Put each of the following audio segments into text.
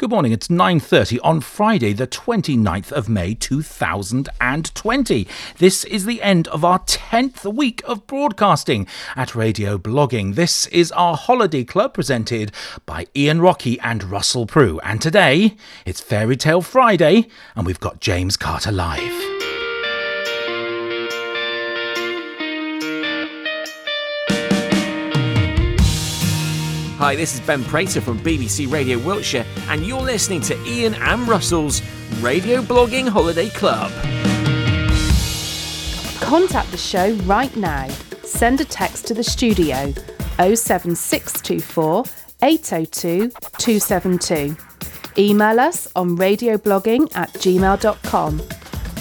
Good morning. It's 9:30 on Friday, the 29th of May 2020. This is the end of our 10th week of broadcasting at Radio Blogging. This is our holiday club presented by Ian Rockey and Russell Prue. And today, it's Fairy Tale Friday and we've got James Carter live. Hi, this is Ben Prater from BBC Radio Wiltshire, and you're listening to Ian and Russell's Radio Blogging Holiday Club. Contact the show right now. Send a text to the studio 07624 802 272. Email us on radioblogging at gmail.com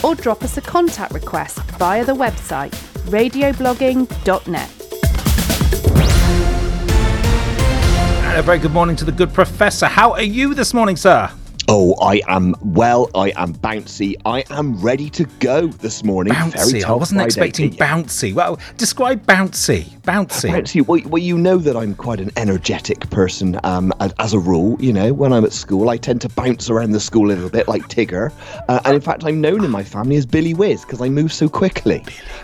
or drop us a contact request via the website radioblogging.net. a very good morning to the good professor. How are you this morning, sir? Oh, I am well. I am bouncy. I am ready to go this morning. Bouncy. I wasn't Friday. expecting bouncy. Well, describe bouncy. Bouncy. Bouncy. Well, well, you know that I'm quite an energetic person. Um, as, as a rule, you know, when I'm at school, I tend to bounce around the school a little bit, like Tigger. Uh, and in fact, I'm known in my family as Billy Whiz because I move so quickly.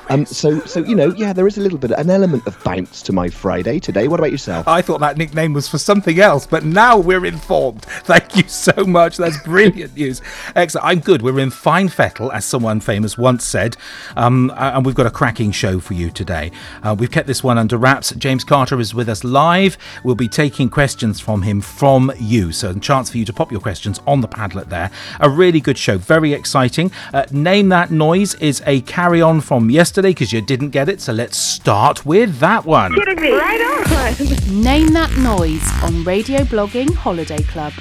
Um, so, so you know, yeah, there is a little bit, an element of bounce to my Friday today. What about yourself? I thought that nickname was for something else, but now we're informed. Thank you so much. That's brilliant news. Excellent. I'm good. We're in fine fettle, as someone famous once said, um, and we've got a cracking show for you today. Uh, we've kept this one under wraps. James Carter is with us live. We'll be taking questions from him from you, so a chance for you to pop your questions on the Padlet there. A really good show, very exciting. Uh, Name that noise is a carry on from yesterday because you didn't get it, so let's start with that one. Right on. Name that noise on Radio Blogging Holiday Club.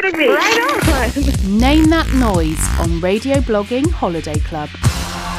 Kidding me. Right on. Name that noise on Radio Blogging Holiday Club.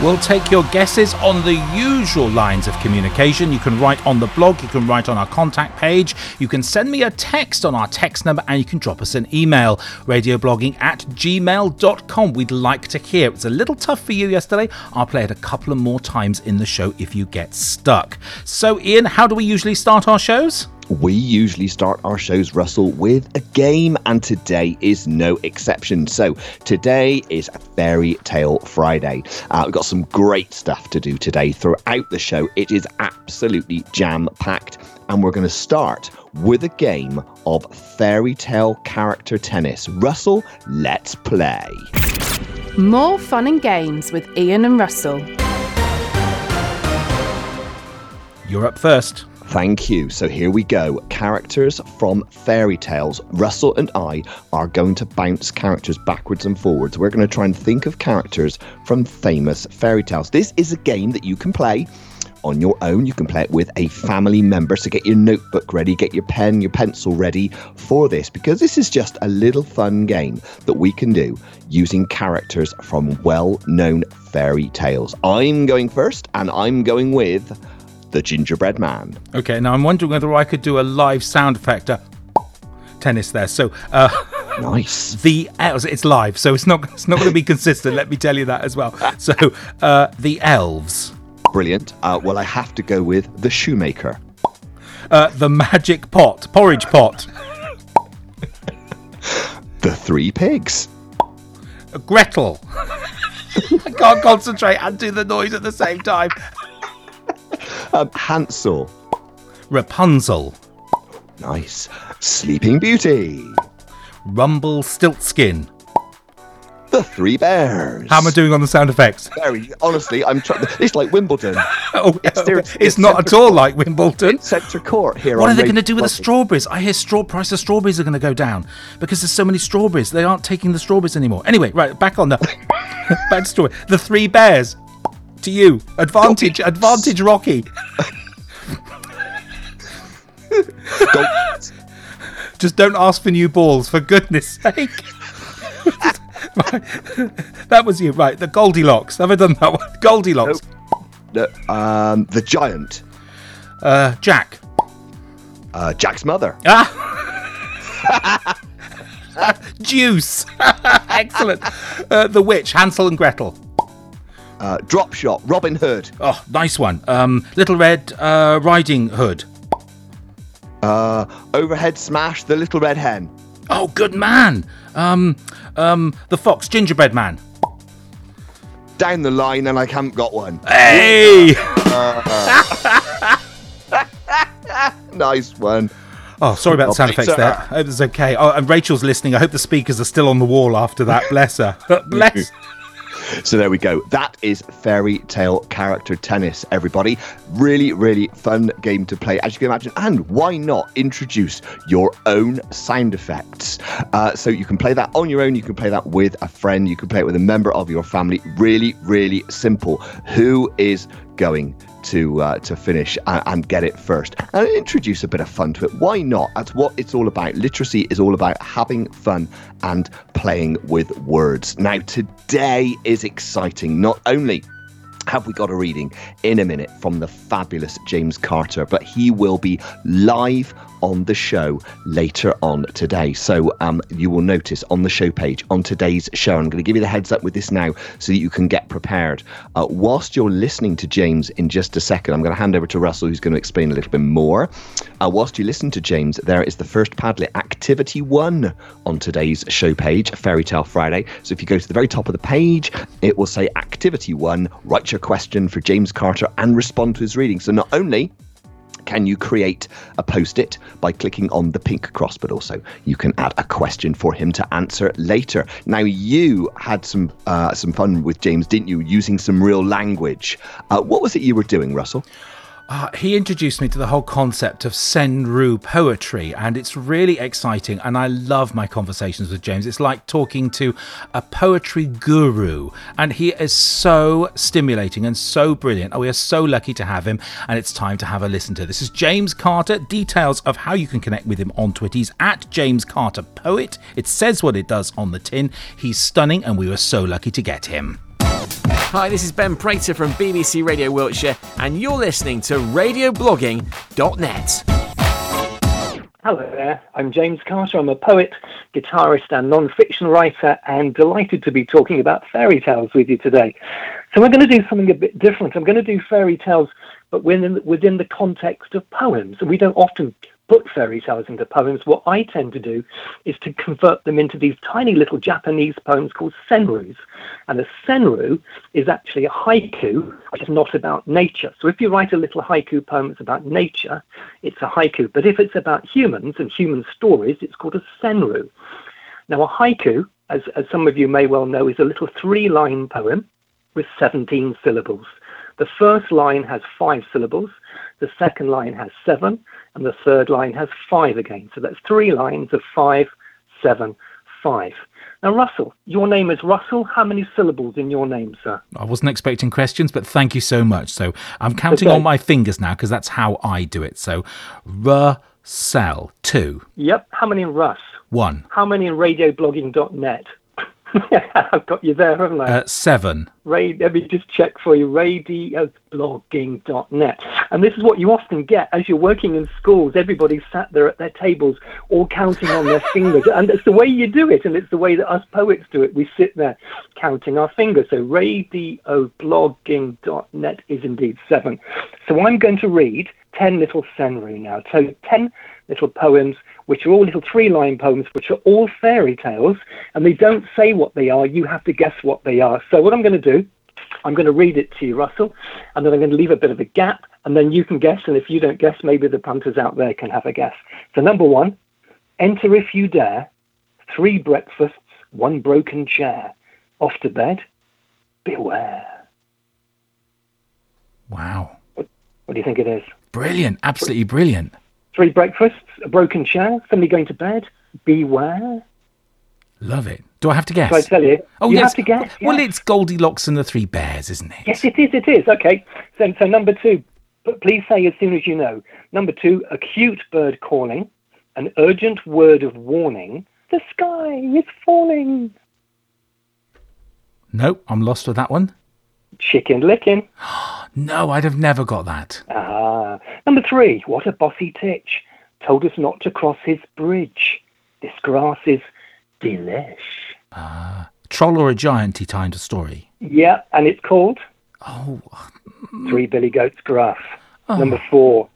We'll take your guesses on the usual lines of communication. You can write on the blog, you can write on our contact page, you can send me a text on our text number, and you can drop us an email, radioblogging at gmail.com. We'd like to hear. It was a little tough for you yesterday. I'll play it a couple of more times in the show if you get stuck. So, Ian, how do we usually start our shows? We usually start our shows, Russell, with a game, and today is no exception. So, today is Fairy Tale Friday. Uh, we've got some great stuff to do today throughout the show. It is absolutely jam packed, and we're going to start with a game of fairy tale character tennis. Russell, let's play. More fun and games with Ian and Russell. You're up first. Thank you. So here we go. Characters from fairy tales. Russell and I are going to bounce characters backwards and forwards. We're going to try and think of characters from famous fairy tales. This is a game that you can play on your own. You can play it with a family member. So get your notebook ready, get your pen, your pencil ready for this because this is just a little fun game that we can do using characters from well known fairy tales. I'm going first and I'm going with the gingerbread man. Okay, now I'm wondering whether I could do a live sound effect. Uh, tennis there. So, uh, Nice. the elves, it's live, so it's not it's not going to be consistent. let me tell you that as well. So, uh, the elves, Brilliant. Uh, well, I have to go with the shoemaker. uh, the magic pot, porridge pot, The three pigs. Gretel. I can't concentrate and do the noise at the same time. Um, Hansel. Rapunzel, Nice. Sleeping Beauty. Rumpelstiltskin. The Three Bears. How am I doing on the sound effects? Very honestly, I'm trying. It's like Wimbledon. Oh, there- it's, it's not at all like Wimbledon. Centre court here. What are they going to do with the strawberries? I hear straw price of strawberries are going to go down because there's so many strawberries. They aren't taking the strawberries anymore. Anyway, right back on the back to story. The three bears. To you, advantage, advantage, Rockey. Go- Just don't ask for new balls, for goodness sake. Right. That was you, right? The Goldilocks. Have I done that one? Goldilocks. no, um, the giant. Uh, Jack. Uh, Jack's mother. Ah. Juice. Excellent. Uh, the witch. Hansel and Gretel. Uh, drop shot. Robin Hood. Oh, nice one. Um, Little Red uh, Riding Hood. Uh, overhead smash the little red hen. Oh, good man. Um, um, the fox, gingerbread man. Down the line, and I haven't got one. Hey! Nice one. Oh, sorry about the sound effects there. I hope it's okay. Oh, and Rachel's listening. I hope the speakers are still on the wall after that. Bless her. Bless. So there we go. That is Fairy Tale Character Tennis, everybody. Really, really fun game to play, as you can imagine. And why not introduce your own sound effects? Uh, so you can play that on your own, you can play that with a friend, you can play it with a member of your family. Really, really simple. Who is going to uh, to finish and, and get it first. And introduce a bit of fun to it. Why not? That's what it's all about. Literacy is all about having fun and playing with words. Now today is exciting. Not only have we got a reading in a minute from the fabulous James Carter, but he will be live on the show later on today. So um, you will notice on the show page on today's show, I'm going to give you the heads up with this now so that you can get prepared. Uh, whilst you're listening to James in just a second, I'm going to hand over to Russell, who's going to explain a little bit more. Uh, whilst you listen to James, there is the first Padlet Activity 1 on today's show page, Fairy Tale Friday. So if you go to the very top of the page, it will say Activity 1, write your question for James Carter and respond to his reading. So not only can you create a post it by clicking on the pink cross, but also you can add a question for him to answer later. Now, you had some uh, some fun with James, didn't you, using some real language? Uh, what was it you were doing, Russell? Uh, he introduced me to the whole concept of Senryu poetry, and it's really exciting. And I love my conversations with James. It's like talking to a poetry guru, and he is so stimulating and so brilliant. We are so lucky to have him, and it's time to have a listen to. This is James Carter. Details of how you can connect with him on Twitter. He's at James Carter Poet. It says what it does on the tin. He's stunning, and we were so lucky to get him. Hi, this is Ben Prater from BBC Radio Wiltshire, and you're listening to RadioBlogging.net. Hello there, I'm James Carter. I'm a poet, guitarist, and non fiction writer, and delighted to be talking about fairy tales with you today. So, we're going to do something a bit different. I'm going to do fairy tales, but within, within the context of poems. We don't often put fairy tales into poems. What I tend to do is to convert them into these tiny little Japanese poems called senryus. And a senryu is actually a haiku, which is not about nature. So if you write a little haiku poem that's about nature, it's a haiku. But if it's about humans and human stories, it's called a senryu. Now, a haiku, as, as some of you may well know, is a little three line poem with 17 syllables. The first line has five syllables, the second line has seven, and the third line has five again. So that's three lines of five, seven, five. Now, Russell, your name is Russell. How many syllables in your name, sir? I wasn't expecting questions, but thank you so much. So I'm counting Okay. on my fingers now because that's how I do it. So Russell, two, Yep. How many in Russ? one, How many in radioblogging.net? I've got you there, haven't I? uh, seven. Ray, let me just check for you. Radioblogging.net. And this is what you often get as you're working in schools. Everybody's sat there at their tables, all counting on their fingers. And it's the way you do it, and it's the way that us poets do it. We sit there counting our fingers. So radioblogging.net is indeed seven. So I'm going to read 10 little senryu now. So 10 little poems, which are all little three line poems, which are all fairy tales, and they don't say what they are. You have to guess what they are. So what I'm going to do, I'm going to read it to you, Russell, and then I'm going to leave a bit of a gap, and then you can guess. And if you don't guess, maybe the punters out there can have a guess. So number one, enter if you dare, three breakfasts, one broken chair, off to bed, beware. Wow. What do you think it is? Brilliant. Absolutely brilliant. Three breakfasts, a broken chair, somebody going to bed, beware. Love it. Do I have to guess? I tell you, oh, you yes. have to guess. Well, it's Goldilocks and the Three Bears, isn't it? Yes, it is. It is. Okay. So, so number two. But please say as soon as you know. Number two, acute bird calling, an urgent word of warning. The sky is falling. Nope, I'm lost with that one. Chicken Licken. No, I'd have never got that. Ah. Number three, what a bossy titch. Told us not to cross his bridge. This grass is delish. Ah. Troll or a giant, he timed a story. Yeah, and it's called Oh, Three Billy Goats Gruff. Number four,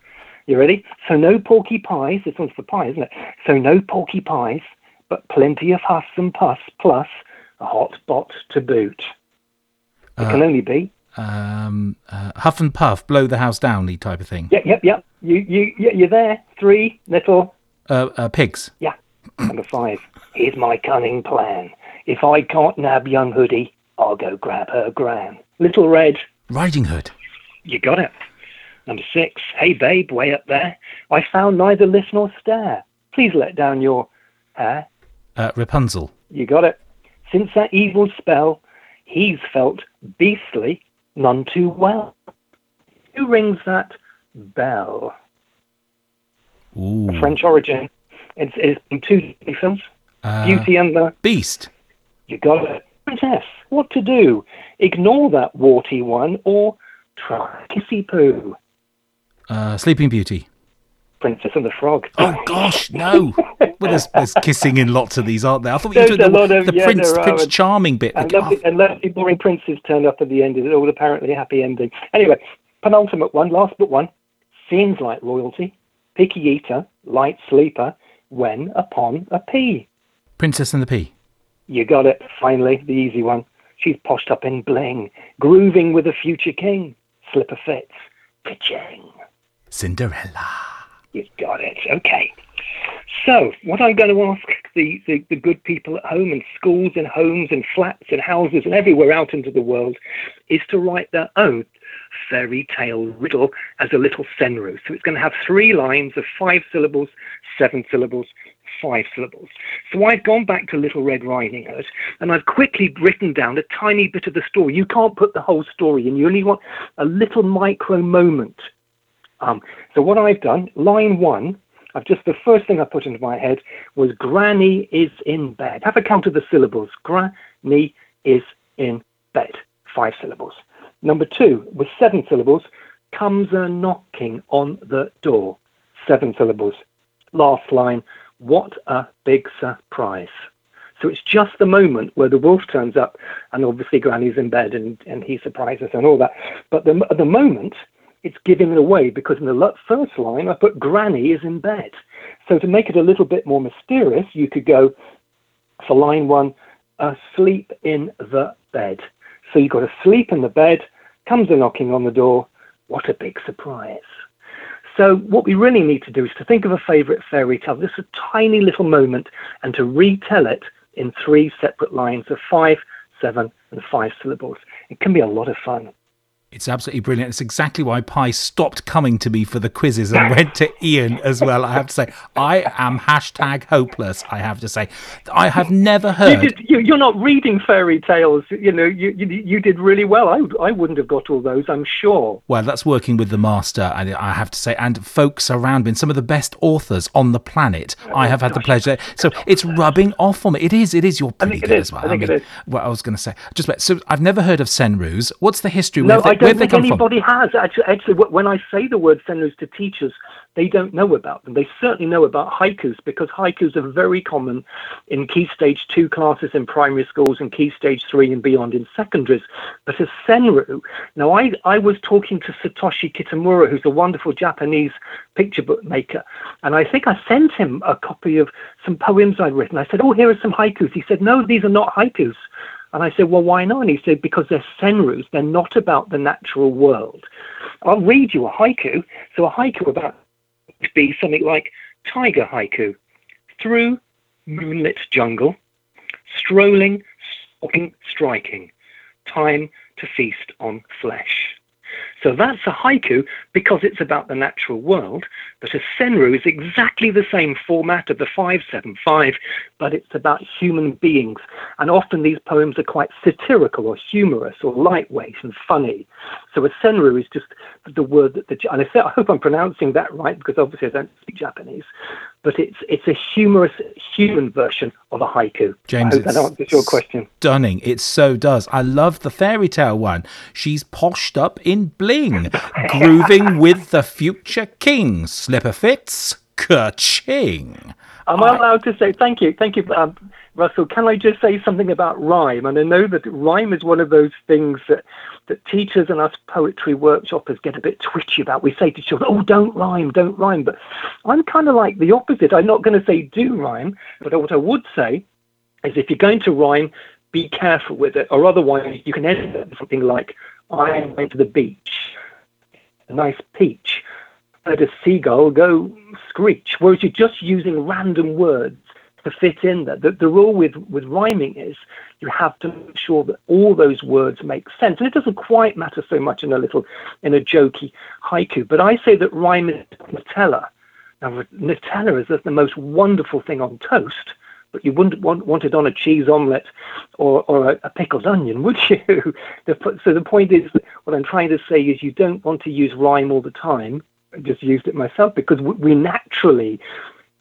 You ready? So no porky pies. This one's for pie, isn't it? So no porky pies, but plenty of huss and puss, plus a hot bot to boot. It can only be. Um, uh, huff and puff, blow the house down, the type of thing. Yep, yep, yep. You, you, you- you're there. Three little Uh, uh, pigs. Yeah. Number five. Here's my cunning plan. If I can't nab young Hoodie, I'll go grab her gran. Little Red, Riding Hood. you got it. Number six. Hey babe, way up there. I found neither lift nor stare. Please let down your hair. Uh, Rapunzel. You got it. Since that evil spell, he's felt beastly none too well. Who rings that bell? Ooh. French origin. It's, it's in two films. Uh, Beauty and the Beast. You got it. Princess, what to do? Ignore that warty one or try kissy poo. Uh, Sleeping Beauty. Princess and the Frog. Oh gosh, no! well, there's, there's kissing in lots of these, aren't there? I thought you took a the, lot of- the yeah, Prince are, Prince Charming bit. And lovely, and lovely boring princes turned up at the end. It's all apparently a happy ending. Anyway, penultimate one, last but one. Seems like royalty. Picky eater, light sleeper, when upon a pea. Princess and the Pea. You got it, finally, the easy one. She's poshed up in bling, grooving with a future king. Slipper fits. Ka-ching. Cinderella. You got it. Okay. So, what I'm going to ask the, the, the good people at home and schools and homes and flats and houses and everywhere out into the world is to write their own fairy tale riddle as a little senryu. So it's going to have three lines of five syllables, seven syllables, five syllables. So I've gone back to Little Red Riding Hood and I've quickly written down a tiny bit of the story. You can't put the whole story in. You only want a little micro moment. Um, so what I've done, line one, I've just the first thing I put into my head was Granny is in bed. Have a count of the syllables. Granny is in bed. Five syllables. Number two, with seven syllables, comes a knocking on the door. Seven syllables. Last line, what a big surprise. So it's just the moment where the wolf turns up and obviously Granny's in bed and, and he surprises and all that. But the, at the moment, it's giving it away because in the first line I put Granny is in bed. So to make it a little bit more mysterious, you could go for line one, uh, asleep in the bed. So you've got asleep in the bed, comes a knocking on the door. What a big surprise. So what we really need to do is to think of a favourite fairy tale, just a tiny little moment, and to retell it in three separate lines of five, seven, and five syllables. It can be a lot of fun. It's absolutely brilliant. It's exactly why Pi stopped coming to me for the quizzes and went to Ian as well. I have to say, I am hashtag hopeless. I have to say, I have never You heard. did, you, you're not reading fairy tales. You know, you, you, you did really well. I, I wouldn't have got all those, I'm sure. Well, that's working with the master, I, I have to say, and folks around me, and some of the best authors on the planet. I oh, have had the pleasure. So it's rubbing off on me. It is. It is. You're pretty good as well. I think it is. What I was going to say, just about, so I've never heard of Senryus. What's the history? No, I they, where don't think come from? anybody has. Actually, actually, when I say the word senryus to teachers, they don't know about them. They certainly know about haikus because haikus are very common in key stage two classes in primary schools and key stage three and beyond in secondaries. But a senryu, now I, I was talking to Satoshi Kitamura, who's a wonderful Japanese picture book maker, and I think I sent him a copy of some poems I'd written. I said, "Oh, here are some haikus." He said, "No, these are not haikus." And I said, well, why not? And he said, because they're senryus. They're not about the natural world. I'll read you a haiku. So a haiku about to be something like tiger haiku. Through moonlit jungle, strolling, stalking, striking, time to feast on flesh. So that's a haiku because it's about the natural world, but a senryu is exactly the same format of the 575, but it's about human beings. And often these poems are quite satirical or humorous or lightweight and funny. So a senryu is just the word that the, and I, say, I hope I'm pronouncing that right because obviously I don't speak Japanese, but it's it's a humorous human version of a haiku. James, I hope that answers your question. Stunning. It so does. I love the fairy tale one. She's poshed up in grooving with the future king. Slipper fits, ka-ching. Am I allowed to say thank you? Thank you, um, Russell. Can I just say something about rhyme? And I know that rhyme is one of those things that, that teachers and us poetry workshoppers get a bit twitchy about. We say to children, "Oh, don't rhyme, don't rhyme." But I'm kind of like the opposite. I'm not going to say do rhyme, but what I would say is if you're going to rhyme, be careful with it, or otherwise you can end up with something like I went to the beach, a nice peach heard a seagull go screech, whereas you're just using random words to fit in there. The, the rule with, with rhyming is you have to make sure that all those words make sense. And it doesn't quite matter so much in a little, in a jokey haiku. But I say that rhyme is Nutella. Now, Nutella is the most wonderful thing on toast, but you wouldn't want, want it on a cheese omelette or, or a, a pickled onion, would you? The, so the point is, what I'm trying to say is you don't want to use rhyme all the time I just used it myself because we naturally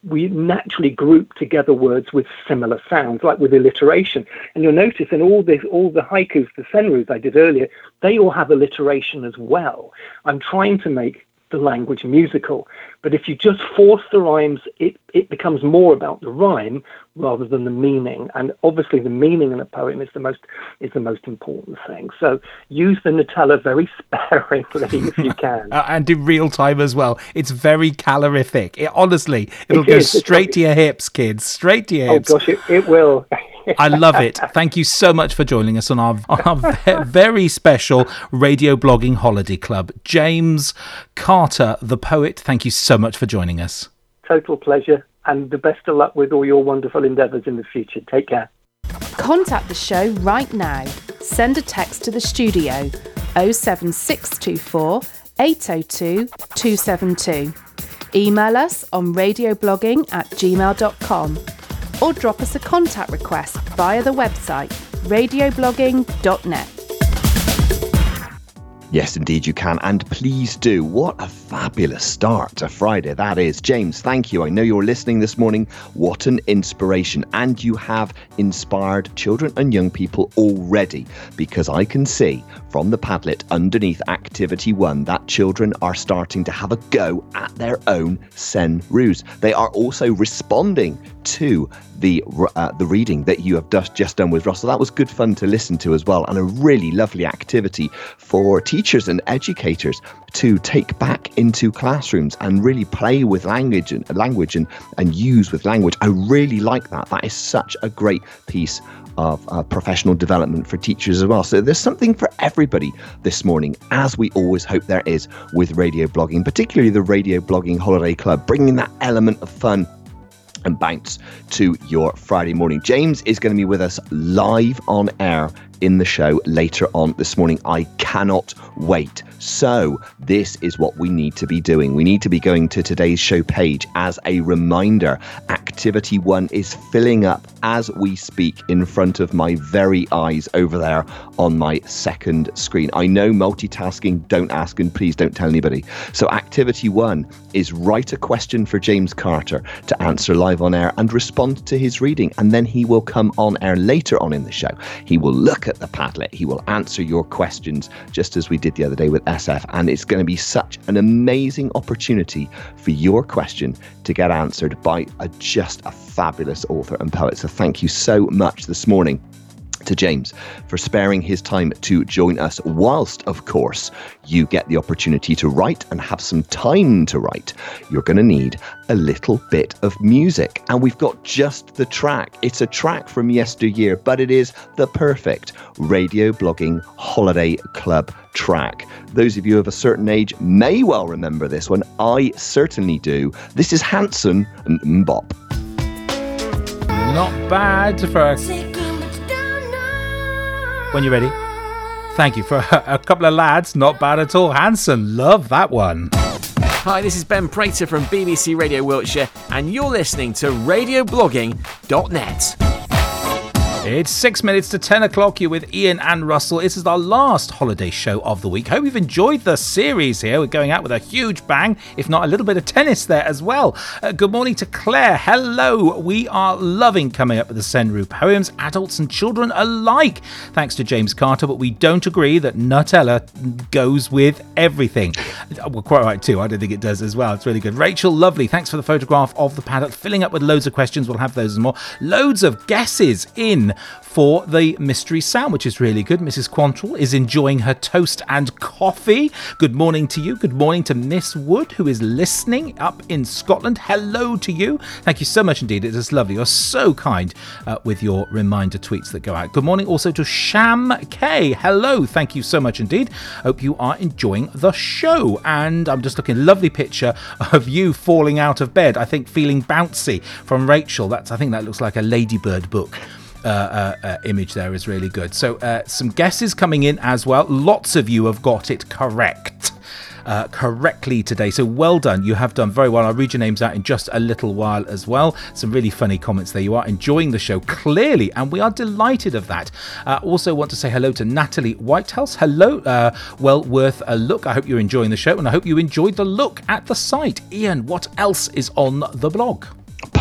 we naturally group together words with similar sounds, like with alliteration. And you'll notice in all this, all the haikus, the senryus I did earlier, they all have alliteration as well. I'm trying to make the language musical. But if you just force the rhymes, it, it becomes more about the rhyme rather than the meaning. And obviously, the meaning in a poem is the most is the most important thing. So use the Nutella very sparingly if you can, uh, and in real time as well. It's very calorific. It, honestly, it'll it go is, straight to your hips, kids. Straight to your oh, hips. Oh gosh, it, it will. I love it. Thank you so much for joining us on our, our very special radio blogging holiday club. James Carter, the poet, thank you so much for joining us. Total pleasure, and the best of luck with all your wonderful endeavours in the future. Take care. Contact the show right now. Send a text to the studio 07624 802 272. Email us on radioblogging at gmail.com or drop us a contact request via the website radioblogging.net. Yes, indeed, you can. And please do. What a fabulous start to Friday that is. James, thank you. I know you're listening this morning. What an inspiration. And you have inspired children and young people already because I can see from the Padlet underneath Activity 1 that children are starting to have a go at their own Senryus. They are also responding to the uh, the reading that you have just, just done with Russell. That was good fun to listen to as well, and a really lovely activity for teachers and educators to take back into classrooms and really play with language and language and, and use with language. I really like that. That is such a great piece of uh, professional development for teachers as well. So there's something for everybody this morning, as we always hope there is with radio blogging, particularly the Radio Blogging Holiday Club, bringing that element of fun and bounce to your Friday morning. James is going to be with us live on air in the show later on this morning. I cannot wait. So, this is what we need to be doing. We need to be going to today's show page as a reminder. Activity one is filling up as we speak in front of my very eyes over there on my second screen. I know multitasking, don't ask and please don't tell anybody. So, activity one is write a question for James Carter to answer live on air and respond to his reading. And then he will come on air later on in the show. He will look at the Padlet, he will answer your questions just as we did the other day with SF. And it's going to be such an amazing opportunity for your question to get answered by a, just a fabulous author and poet. So thank you so much this morning to James for sparing his time to join us, whilst, of course, you get the opportunity to write and have some time to write. You're going to need a little bit of music, and we've got just the track. It's a track from yesteryear, but it is the perfect radio blogging holiday club track. Those of you of a certain age may well remember this one. I certainly do. This is Hanson and MMMBop. Not bad for when you're ready. Thank you for a, couple of lads. Not bad at all. Hanson, love that one. Hi, this is Ben Prater from BBC Radio Wiltshire, and you're listening to RadioBlogging.net. It's six minutes to 10 o'clock. You're with Ian and Russell. This is our last holiday show of the week. Hope you've enjoyed the series here. We're going out with a huge bang, if not a little bit of tennis there as well. Uh, good morning to Claire. Hello. We are loving coming up with the Senryu poems, adults and children alike. Thanks to James Carter, but we don't agree that Nutella goes with everything. Uh, Well, quite right too. I don't think it does as well. It's really good. Rachel, lovely. Thanks for the photograph of the paddock, filling up with loads of questions. We'll have those and more. Loads of guesses in for the mystery sound, which is really good. Mrs. Quantrell is enjoying her toast and coffee. Good morning to you. Good morning to Miss Wood, who is listening up in Scotland. Hello to you. Thank you so much indeed. It is lovely. You're so kind uh, with your reminder tweets that go out. Good morning also to Sham K. Hello. Thank you so much indeed. Hope you are enjoying the show. And I'm just looking lovely picture of you falling out of bed. I think feeling bouncy from Rachel. That's I think that looks like a ladybird book image there is really good. So, uh, some guesses coming in as well. Lots of you have got it correct. Uh, correctly today. So well done. You have done very well. I'll read your names out in just a little while as well. Some really funny comments there. You are enjoying the show clearly, and we are delighted of that. Uh, also, want to say hello to Natalie Whitehouse. Hello. Uh, well worth a look. I hope you're enjoying the show, and I hope you enjoyed the look at the site. Ian, what else is on the blog?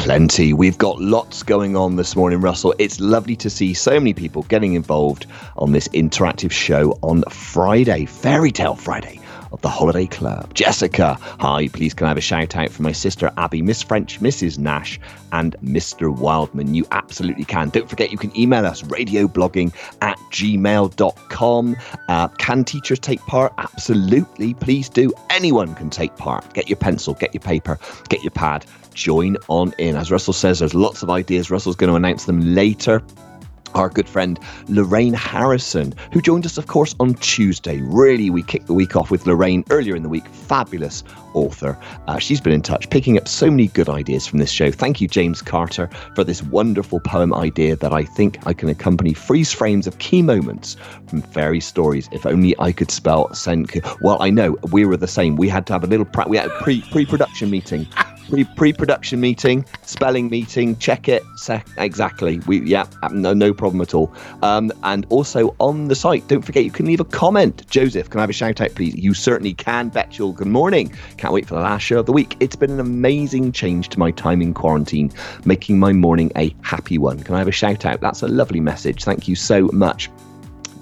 Plenty. We've got lots going on this morning, Russell. It's lovely to see so many people getting involved on this interactive show on Friday, Fairy Tale Friday of the Holiday Club. Jessica, hi, please can I have a shout out for my sister Abby, Miss French, Mrs. Nash, and Mr. Wildman? You absolutely can. Don't forget you can email us radioblogging at gmail.com. Uh, can teachers take part? Absolutely. Please do. Anyone can take part. Get your pencil, get your paper, get your pad join on in. As Russell says, there's lots of ideas. Russell's going to announce them later. Our good friend Lorraine Harrison, who joined us, of course, on Tuesday. Really, we kicked the week off with Lorraine earlier in the week. Fabulous author. Uh, she's been in touch, picking up so many good ideas from this show. Thank you, James Carter, for this wonderful poem idea that I think I can accompany freeze frames of key moments from fairy stories. If only I could spell Senku. Well, I know we were the same. We had to have a little pra- we had a pre pre production meeting pre production meeting, spelling meeting, check it. Sec- exactly. We yeah, no no problem at all. Um, and also on the site, don't forget you can leave a comment. Joseph, can I have a shout out, please? You certainly can. Betchel, good morning. Can't wait for the last show of the week. It's been an amazing change to my time in quarantine, making my morning a happy one. Can I have a shout out? That's a lovely message. Thank you so much.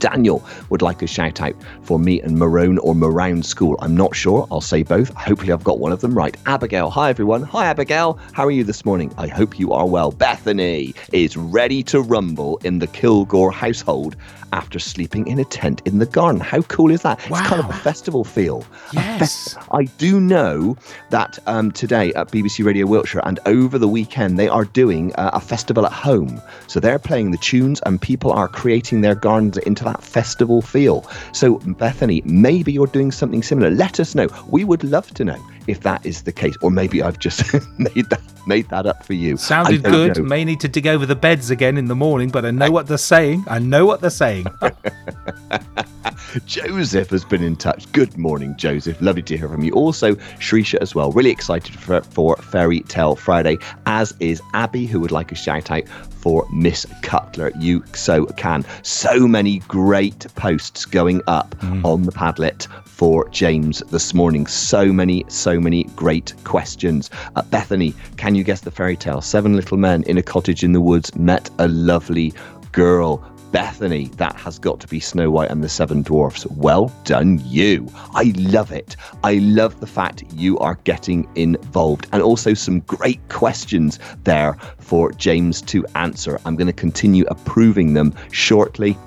Daniel would like a shout out for me and Marone or Marown School. I'm not sure. I'll say both. Hopefully, I've got one of them right. Abigail, hi everyone. Hi, Abigail. How are you this morning? I hope you are well. Bethany is ready to rumble in the Kilgore household after sleeping in a tent in the garden. How cool is that? It's kind of a festival feel. Yes. I do know that um, today at BBC Radio Wiltshire and over the weekend they are doing uh, a festival at home. So they're playing the tunes and people are creating their gardens into that festival feel. So Bethany, maybe you're doing something similar. Let us know. We would love to know if that is the case, or maybe I've just made that made that up for you. I Sounded good. know. May need to dig over the beds again in the morning, but I know what they're saying. I know what they're saying. Joseph has been in touch. Good morning, Joseph. Lovely to hear from you. Also, Shrisha as well. Really excited for, for Fairy Tale Friday, as is Abby, who would like a shout out for Miss Cutler. You so can. So many great posts going up on the Padlet for James this morning. So many, so many great questions. Uh, Bethany, can you guess the fairy tale? Seven little men in a cottage in the woods met a lovely girl. Bethany, that has got to be Snow White and the Seven Dwarfs. Well done, you. I love it. I love the fact you are getting involved and also some great questions there for James to answer. I'm going to continue approving them shortly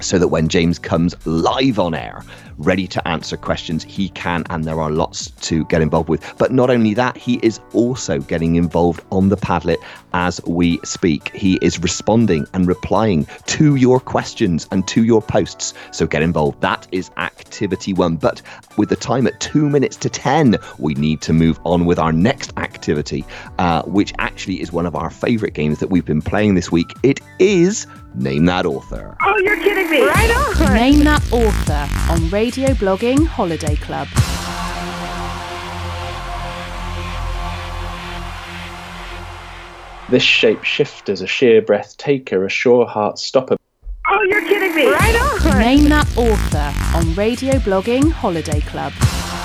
so that when James comes live on air, ready to answer questions, he can, and there are lots to get involved with. But not only that, he is also getting involved on the Padlet as we speak. He is responding and replying to your questions and to your posts. So get involved. That is activity one. But with the time at two minutes to 10, we need to move on with our next activity, uh, which actually is one of our favorite games that we've been playing this week. It is Name That Author. Oh, you're kidding me. Right on. Name that author on Radio Blogging Holiday Club. This shape shifter's a sheer breath taker, a sure heart stopper. Oh, you're kidding me. Right on. Name that author on Radio Blogging Holiday Club.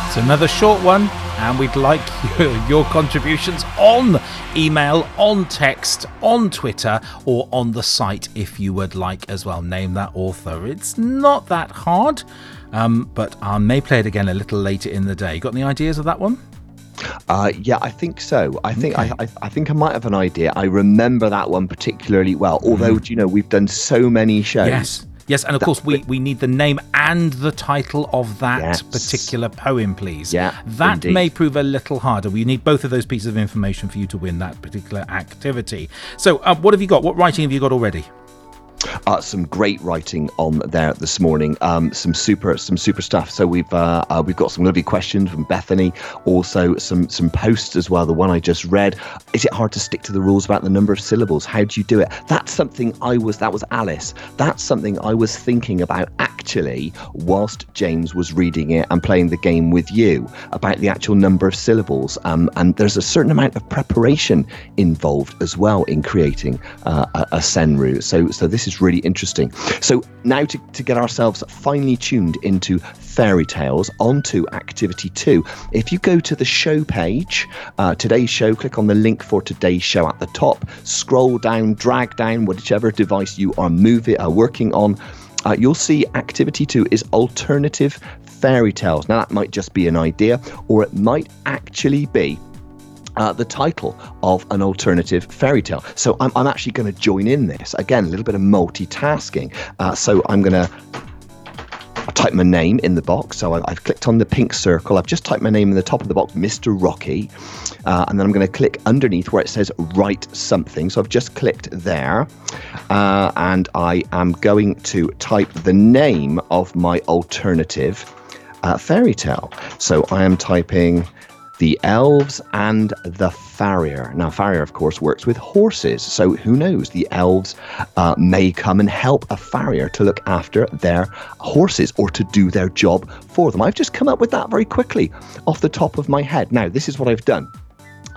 It's another short one, and we'd like your, your contributions on email, on text, on Twitter, or on the site if you would like as well. Name that author. It's not that hard, um, but I may play it again a little later in the day. Got any ideas of that one? Uh, yeah, I think so. I think Okay. I, I, I think I might have an idea. I remember that one particularly well. Although, do you know, we've done so many shows. Yes. Yes, and of course we, we need the name and the title of that Yes. particular poem, please. Yeah, That indeed. may prove a little harder. We need both of those pieces of information for you to win that particular activity. So, uh, what have you got? What writing have you got already? Uh, some great writing on there this morning. Um, some super, some super stuff. So we've uh, uh, we've got some lovely questions from Bethany. Also some some posts as well. The one I just read. Is it hard to stick to the rules about the number of syllables? How do you do it? That's something I was. That was Alice. That's something I was thinking about actually whilst James was reading it and playing the game with you about the actual number of syllables. Um, and there's a certain amount of preparation involved as well in creating uh, a, a senryu. So so this is really interesting. So now to, to get ourselves finely tuned into fairy tales onto activity two. If you go to the show page, uh, today's show, click on the link for today's show at the top, scroll down, drag down whichever device you are moving, are working on. Uh, you'll see activity two is alternative fairy tales. Now, that might just be an idea, or it might actually be uh, the title of an alternative fairy tale. So I'm, I'm actually going to join in this. Again, a little bit of multitasking. Uh, so I'm going to type my name in the box. So I, I've clicked on the pink circle. I've just typed my name in the top of the box, Mr. Rockey. Uh, and then I'm going to click underneath where it says write something. So I've just clicked there. Uh, and I am going to type the name of my alternative uh, fairy tale. So I am typing the elves and the farrier. Now, farrier, of course, works with horses. So who knows? The elves uh, may come and help a farrier to look after their horses or to do their job for them. I've just come up with that very quickly off the top of my head. Now, this is what I've done.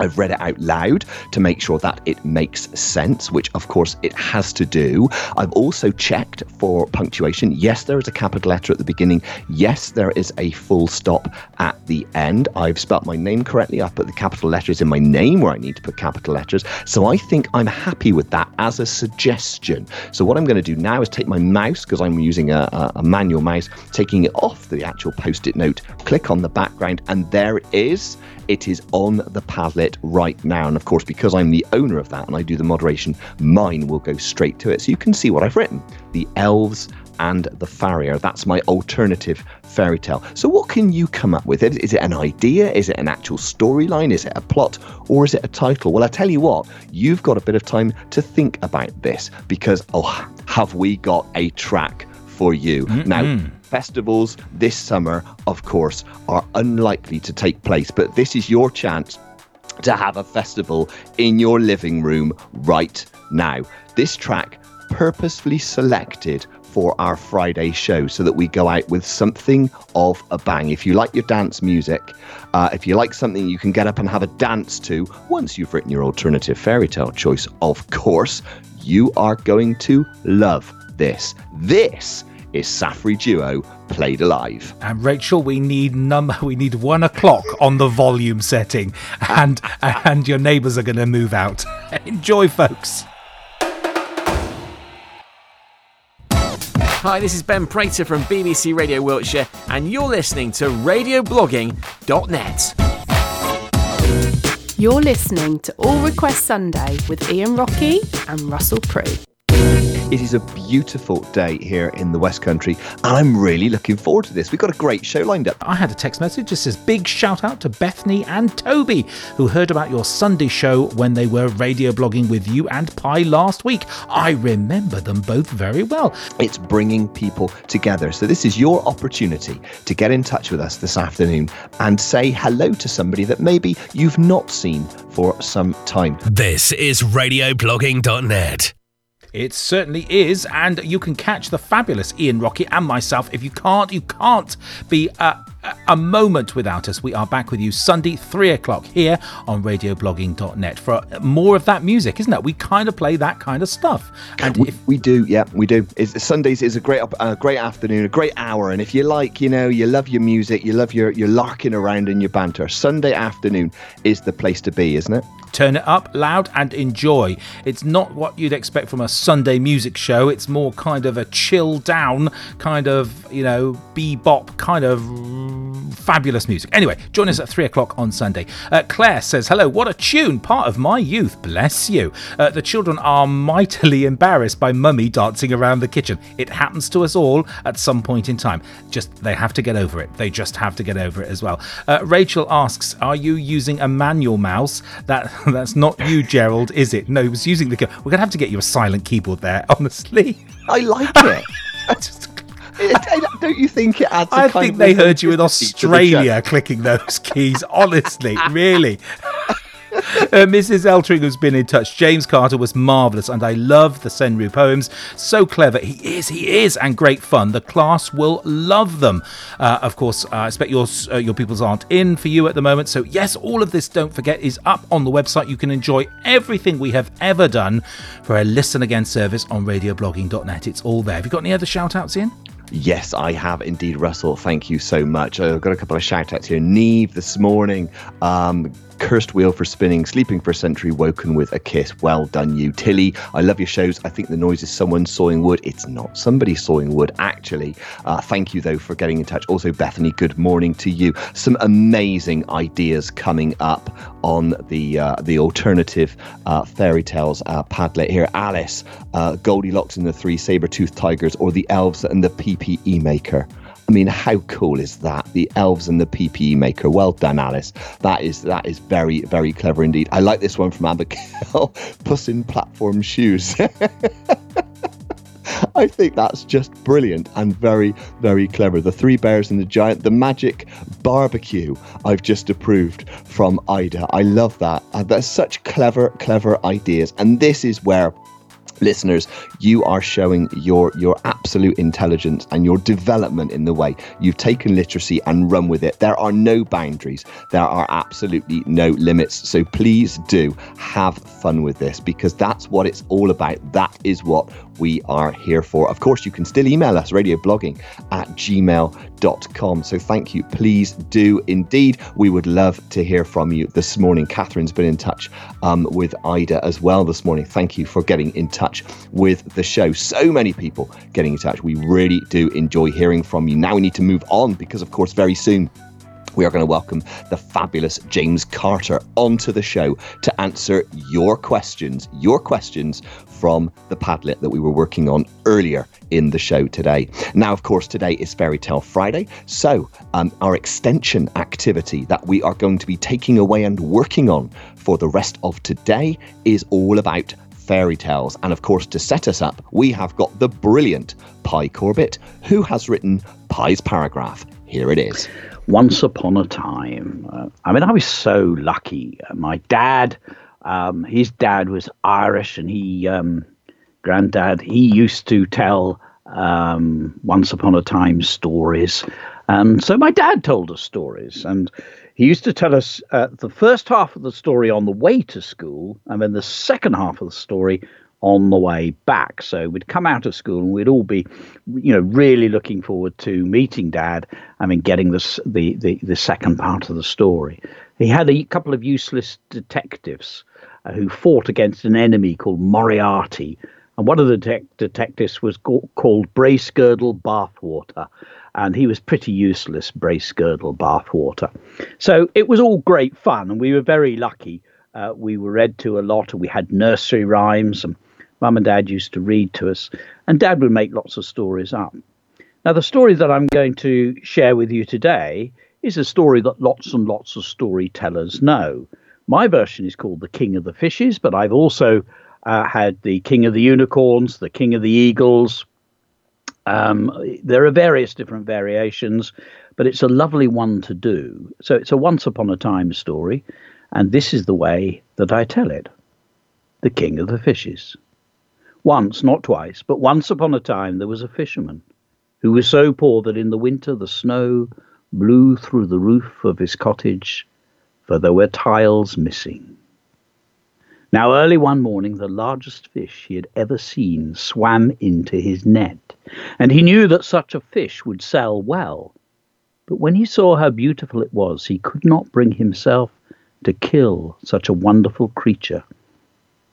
I've read it out loud to make sure that it makes sense, which of course it has to do. I've also checked for punctuation. Yes, there is a capital letter at the beginning. Yes, there is a full stop at the end. I've spelt my name correctly. I've put the capital letters in my name where I need to put capital letters. So I think I'm happy with that as a suggestion. So what I'm going to do now is take my mouse, because I'm using a, a, a manual mouse, taking it off the actual post it note, click on the background, and there it is. It is on the Padlet right now. And of course, because I'm the owner of that and I do the moderation, mine will go straight to it. So you can see what I've written The Elves and the Farrier. That's my alternative fairy tale. So, what can you come up with? Is it an idea? Is it an actual storyline? Is it a plot? Or is it a title? Well, I tell you what, you've got a bit of time to think about this because, oh, have we got a track for you? Now, festivals this summer, of course, are unlikely to take place, but this is your chance to have a festival in your living room right now. This track purposefully selected for our Friday show so that we go out with something of a bang. If you like your dance music, uh, if you like something you can get up and have a dance to once you've written your alternative fairy tale choice, of course, you are going to love this. This is Safri Duo Played-A-Live. And Rachel, we need number. We need one o'clock on the volume setting, and and your neighbours are going to move out. Enjoy, folks. Hi, this is Ben Prater from BBC Radio Wiltshire, and you're listening to RadioBlogging.net. You're listening to All Request Sunday with Ian Rockey and Russell Prue. It is a beautiful day here in the West Country, and I'm really looking forward to this. We've got a great show lined up. I had a text message that says big shout out to Bethany and Toby, who heard about your Sunday show when they were radio blogging with you and Pi last week. I remember them both very well. It's bringing people together. So, this is your opportunity to get in touch with us this afternoon and say hello to somebody that maybe you've not seen for some time. This is radioblogging.net. It certainly is, and you can catch the fabulous Ian Rockey and myself. If you can't, you can't be uh, a moment without us. We are back with you Sunday, 3 o'clock here on radioblogging.net for more of that music, isn't it? We kind of play that kind of stuff. And we, if, we do, yeah, we do. It's, Sundays is a great, uh, great afternoon, a great hour. And if you like, you know, you love your music, you love your, your larking around and your banter, Sunday afternoon is the place to be, isn't it? Turn it up loud and enjoy. It's not what you'd expect from a Sunday music show. It's more kind of a chill down, kind of, you know, bebop, kind of fabulous music. Anyway, join us at three o'clock on Sunday. Uh, Claire says, Hello, what a tune, part of my youth. Bless you. Uh, the children are mightily embarrassed by mummy dancing around the kitchen. It happens to us all at some point in time. Just, they have to get over it. They just have to get over it as well. Uh, Rachel asks, Are you using a manual mouse? That That's not you, Gerald, is it? No, he was using the. We're going to have to get you a silent keyboard there, honestly. I like it. I just don't you think it adds? I think they heard you in Australia clicking those keys. Honestly, really. Uh, Mrs. Eltring has been in touch. James Carter was marvellous, and I love the Senryu poems. So clever. He is, he is, and great fun. The class will love them. Uh, of course, uh, I expect your, uh, your pupils aren't in for you at the moment. So, yes, all of this, don't forget, is up on the website. You can enjoy everything we have ever done for a listen again service on radioblogging.net. It's all there. Have you got any other shout outs, Ian? Yes, I have indeed, Russell. Thank you so much. I've got a couple of shout outs here. Neve this morning. Um, Cursed Wheel for Spinning, Sleeping for a Century, Woken with a Kiss. Well done, you. Tilly, I love your shows. I think the noise is someone sawing wood. It's not somebody sawing wood, actually. Uh, thank you, though, for getting in touch. Also, Bethany, good morning to you. Some amazing ideas coming up on the uh, the alternative uh, fairy tales uh, Padlet here. Alice, uh, Goldilocks and the Three Saber-Toothed Tigers, or The Elves and the PPE Maker. I mean, how cool is that? The elves and the PPE maker. Well done, Alice. That is that is very very clever indeed. I like this one from Abigail. Puss in platform shoes. I think that's just brilliant and very, very clever. The Three Bears and the Giant, the magic barbecue, I've just approved from Ida. I love that. Uh, that's such clever, clever ideas. And this is where listeners, you are showing your your absolute intelligence and your development in the way you've taken literacy and run with it. There are no boundaries. There are absolutely no limits. So please do have fun with this because that's what it's all about. That is what we are here for. Of course, you can still email us radioblogging at gmail.com. So thank you. Please do indeed. We would love to hear from you this morning. Catherine's been in touch um, with Ida as well this morning. Thank you for getting in touch with the show. So many people getting in touch. We really do enjoy hearing from you. Now we need to move on because, of course, very soon we are going to welcome the fabulous James Carter onto the show to answer your questions, your questions from the Padlet that we were working on earlier in the show today. Now, of course, today is Fairy Tale Friday, so um, our extension activity that we are going to be taking away and working on for the rest of today is all about fairy tales. And of course, to set us up, we have got the brilliant Pie Corbett, who has written Pie's paragraph. Here it is. Once upon a time, uh, I mean, I was so lucky. Uh, my dad, um, his dad was Irish, and he, um, granddad, he used to tell um, once upon a time stories. And so my dad told us stories, and he used to tell us uh, the first half of the story on the way to school, and then the second half of the story on the way back. So we'd come out of school and we'd all be, you know, really looking forward to meeting Dad. I mean, getting this, the the the second part of the story. He had a couple of useless detectives uh, who fought against an enemy called Moriarty, and one of the de- detectives was go- called Bracegirdle Bathwater. And he was pretty useless, Bracegirdle Bathwater. So it was all great fun, and we were very lucky. Uh, we were read to a lot, and we had nursery rhymes, and Mum and Dad used to read to us, and Dad would make lots of stories up. Now, the story that I'm going to share with you today is a story that lots and lots of storytellers know. My version is called The King of the Fishes, but I've also uh, had The King of the Unicorns, The King of the Eagles. Um, there are various different variations, but it's a lovely one to do. So it's a once upon a time story, and this is the way that I tell it The King of the Fishes. Once, not twice, but once upon a time, there was a fisherman who was so poor that in the winter the snow blew through the roof of his cottage, for there were tiles missing. Now, early one morning, the largest fish he had ever seen swam into his net, and he knew that such a fish would sell well. But when he saw how beautiful it was, he could not bring himself to kill such a wonderful creature.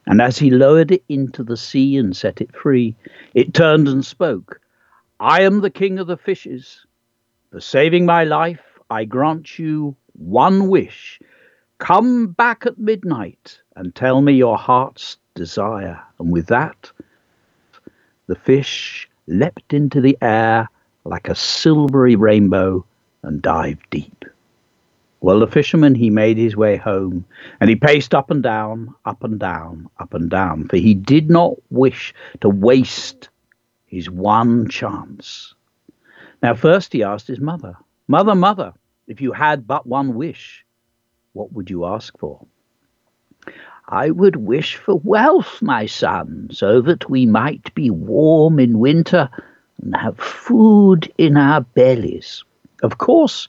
And as he lowered it into the sea and set it free, it turned and spoke I am the king of the fishes. For saving my life, I grant you one wish. Come back at midnight and tell me your heart's desire. And with that, the fish leapt into the air like a silvery rainbow and dived deep. Well, the fisherman, he made his way home, and he paced up and down, up and down, up and down, for he did not wish to waste his one chance. Now, first he asked his mother, Mother, mother, if you had but one wish, what would you ask for? I would wish for wealth, my son, so that we might be warm in winter and have food in our bellies. Of course,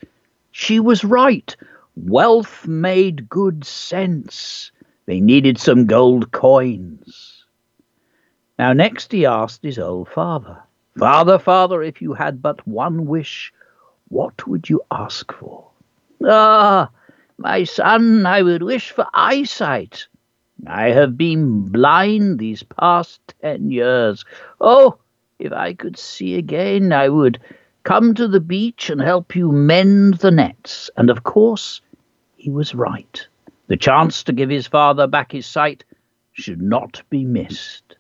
she was right. Wealth made good sense. They needed some gold coins. Now, next he asked his old father, Father, father, if you had but one wish, what would you ask for? Ah, my son, I would wish for eyesight. I have been blind these past ten years. Oh, if I could see again, I would come to the beach and help you mend the nets. And of course, he was right. The chance to give his father back his sight should not be missed.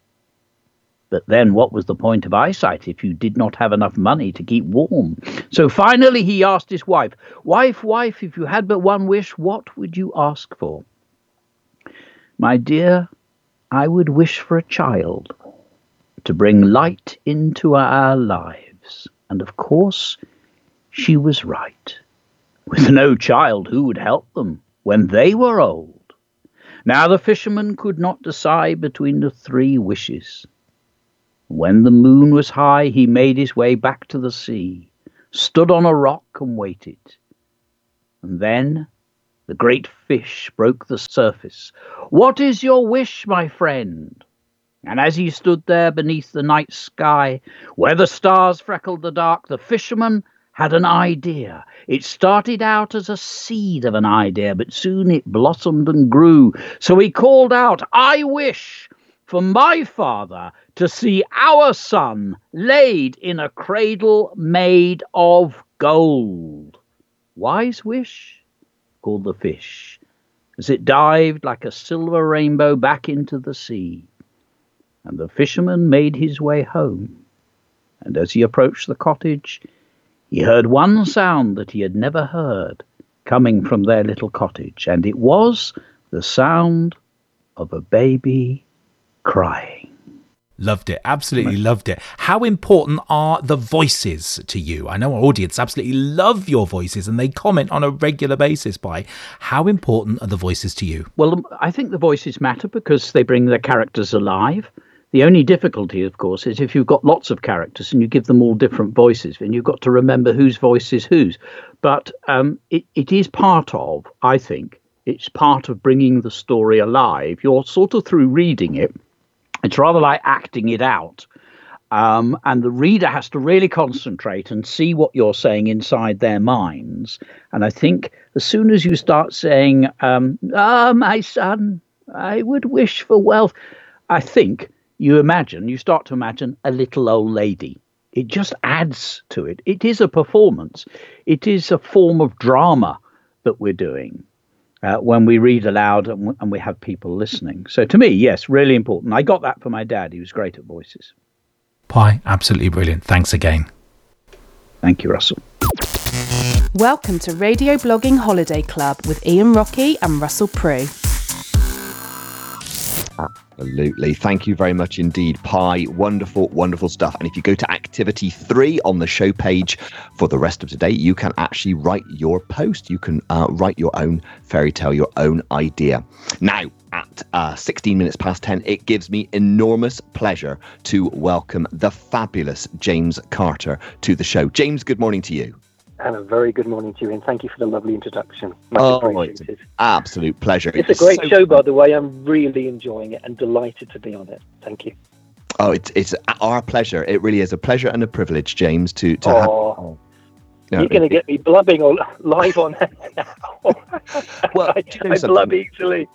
But then, what was the point of eyesight if you did not have enough money to keep warm? So finally, he asked his wife, Wife, wife, if you had but one wish, what would you ask for? My dear, I would wish for a child to bring light into our lives. And of course, she was right. With no child, who would help them when they were old? Now the fisherman could not decide between the three wishes. When the moon was high, he made his way back to the sea, stood on a rock, and waited. And then the great fish broke the surface. What is your wish, my friend? And as he stood there beneath the night sky, where the stars freckled the dark, the fisherman had an idea. It started out as a seed of an idea, but soon it blossomed and grew. So he called out, I wish for my father to see our son laid in a cradle made of gold. Wise wish, called the fish, as it dived like a silver rainbow back into the sea. And the fisherman made his way home. And as he approached the cottage, he heard one sound that he had never heard coming from their little cottage, and it was the sound of a baby crying. Loved it. Absolutely loved it. How important are the voices to you? I know our audience absolutely love your voices and they comment on a regular basis by how important are the voices to you? Well, I think the voices matter because they bring the characters alive. The only difficulty, of course, is if you've got lots of characters and you give them all different voices, then you've got to remember whose voice is whose. But um, it, it is part of, I think, it's part of bringing the story alive. You're sort of through reading it it's rather like acting it out. Um, and the reader has to really concentrate and see what you're saying inside their minds. And I think as soon as you start saying, um, Ah, my son, I would wish for wealth, I think you imagine, you start to imagine a little old lady. It just adds to it. It is a performance, it is a form of drama that we're doing uh, when we read aloud and, and we have people listening. So to me, yes, really important. I got that from my dad. He was great at voices. Pie, absolutely brilliant. Thanks again. Thank you, Russell. Welcome to Radio Blogging Holiday Club with Ian Rockey and Russell Prue. Absolutely. Thank you very much indeed, Pie. Wonderful, wonderful stuff. And if you go to activity three on the show page for the rest of today, you can actually write your post. You can uh, write your own fairy tale, your own idea. Now, at uh, 16 minutes past 10, it gives me enormous pleasure to welcome the fabulous James Carter to the show. James, good morning to you. And a very good morning to you, and thank you for the lovely introduction. Much Oh, it's an absolute pleasure. It's a great so show, by the way. I'm really enjoying it and delighted to be on it. Thank you. Oh, it's it's our pleasure. It really is a pleasure and a privilege, James, to to have. Oh, No, you're going to get me blubbing all live on now. Well, I, do you know I blub easily.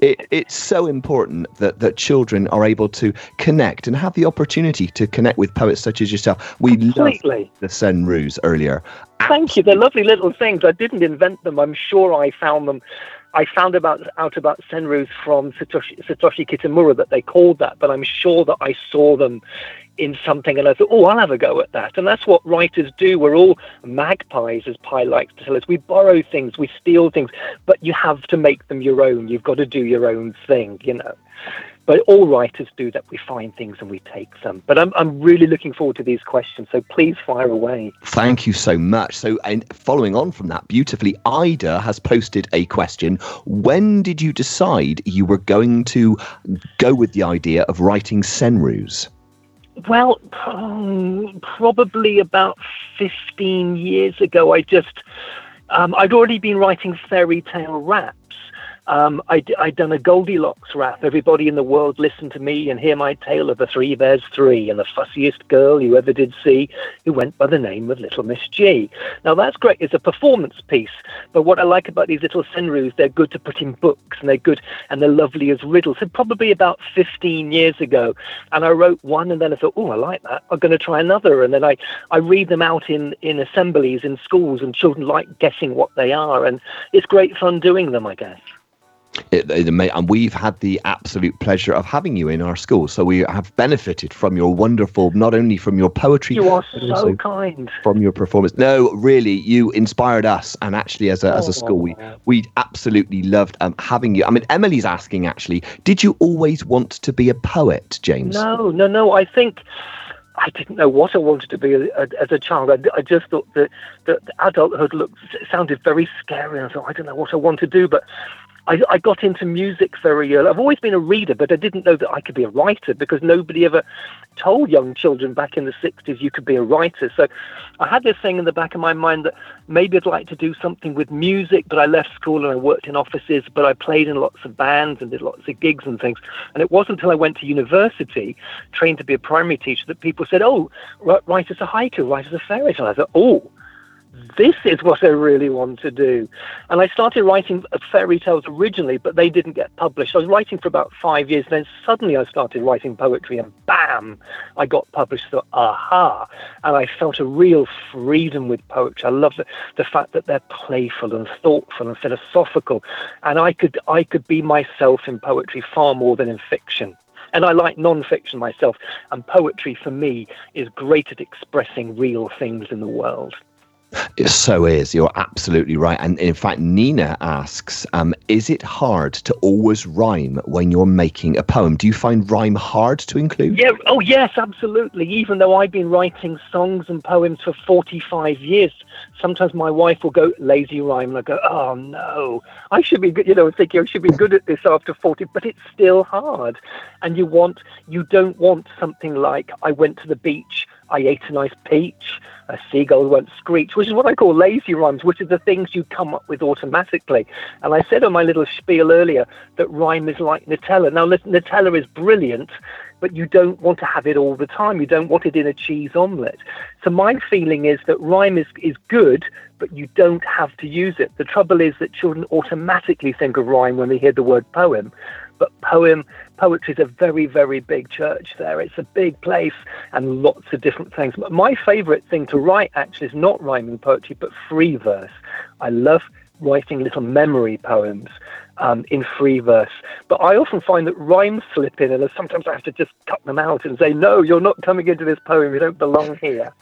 it, it's so important that, that children are able to connect and have the opportunity to connect with poets such as yourself. We love Completely. the Senryus earlier. Thank you. They're lovely little things. I didn't invent them. I'm sure I found them. I found about out about senryus from Satoshi, Satoshi Kitamura that they called that, but I'm sure that I saw them in something and I thought, oh, I'll have a go at that. And that's what writers do. We're all magpies, as Pie likes to tell us. We borrow things, we steal things, but you have to make them your own. You've got to do your own thing, you know. But all writers do that. We find things and we take them. But I'm, I'm really looking forward to these questions. So please fire away. Thank you so much. So, and following on from that, beautifully, Ida has posted a question. When did you decide you were going to go with the idea of writing Senryus? Well, um, probably about 15 years ago, I just, um, I'd already been writing fairy tale raps. Um, I'd, I'd done a Goldilocks rap. Everybody in the world listen to me and hear my tale of the three bears three and the fussiest girl you ever did see who went by the name of Little Miss G. Now that's great. It's a performance piece. But what I like about these little senryus, they're good to put in books and they're good and they're lovely as riddles. So probably about 15 years ago. And I wrote one and then I thought, oh, I like that. I'm going to try another. And then I, I read them out in, in assemblies in schools and children like guessing what they are. And it's great fun doing them, I guess. It, it and we've had the absolute pleasure of having you in our school. So we have benefited from your wonderful, not only from your poetry, You are but so also kind. from your performance. No, really, you inspired us, and actually, as a, as a school, we we absolutely loved um, having you. I mean, Emily's asking actually, did you always want to be a poet, James? No, no, no. I think I didn't know what I wanted to be as a child. I, I just thought that, that adulthood looked sounded very scary. And I thought I don't know what I want to do, but. I, I got into music very early. I've always been a reader, but I didn't know that I could be a writer because nobody ever told young children back in the 60s you could be a writer. So I had this thing in the back of my mind that maybe I'd like to do something with music, but I left school and I worked in offices, but I played in lots of bands and did lots of gigs and things. And it wasn't until I went to university, trained to be a primary teacher, that people said, oh, write, as a haiku, write as a fairy tale. I thought, oh, this is what I really want to do. And I started writing fairy tales originally, but they didn't get published. I was writing for about five years. and Then suddenly I started writing poetry, and bam, I got published. So, aha. And I felt a real freedom with poetry. I love the, the fact that they're playful and thoughtful and philosophical. And I could, I could be myself in poetry far more than in fiction. And I like non-fiction myself. And poetry for me is great at expressing real things in the world. It so is. You're absolutely right. And in fact, Nina asks, um, is it hard to always rhyme when you're making a poem? Do you find rhyme hard to include? Yeah. Oh, yes, absolutely. Even though I've been writing songs and poems for 45 years, sometimes my wife will go lazy rhyme, and I go, oh no, I should be good. You know, thinking I should be good at this after 40, but it's still hard. And you want, you don't want something like I went to the beach, I ate a nice peach, a seagull won't screech, which is what I call lazy rhymes, which are the things you come up with automatically. And I said on my little spiel earlier that rhyme is like Nutella. Now, Nutella is brilliant, but you don't want to have it all the time. You don't want it in a cheese omelette. So my feeling is that rhyme is, is good, but you don't have to use it. The trouble is that children automatically think of rhyme when they hear the word poem. But poem, poetry is a very, very big church there. It's a big place and lots of different things. But my favorite thing to write actually is not rhyming poetry, but free verse. I love writing little memory poems um, in free verse. But I often find that rhymes slip in, and sometimes I have to just cut them out and say, no, you're not coming into this poem. You don't belong here.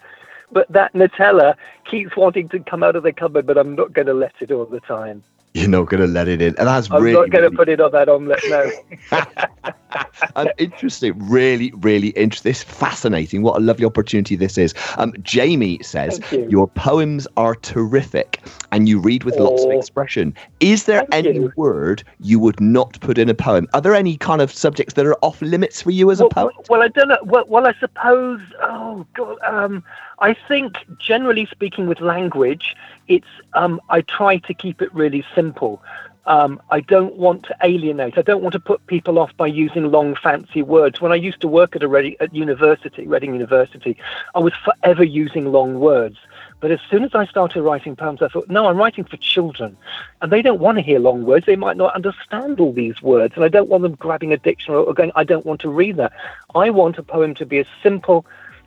But that Nutella keeps wanting to come out of the cupboard, but I'm not going to let it all the time. You're not going to let it in. And that's I'm really, not going to really put it on that omelette, no. um, interesting. Really, really interesting. This is fascinating. What a lovely opportunity this is. Um, Jamie says, you. Your poems are terrific and you read with lots of Oh. expression. Is there Thank any you. word you would not put in a poem? Are there any kind of subjects that are off limits for you as a poet? well, I don't know. Well, well, I suppose. Oh God, um, I think, generally speaking, with language, it's um, I try to keep it really simple. Um, I don't want to alienate. I don't want to put people off by using long, fancy words. When I used to work at a Reading, at university, Reading University, I was forever using long words. But as soon as I started writing poems, I thought, no, I'm writing for children, and they don't want to hear long words. They might not understand all these words, and I don't want them grabbing a dictionary or going, I don't want to read that. I want a poem to be as simple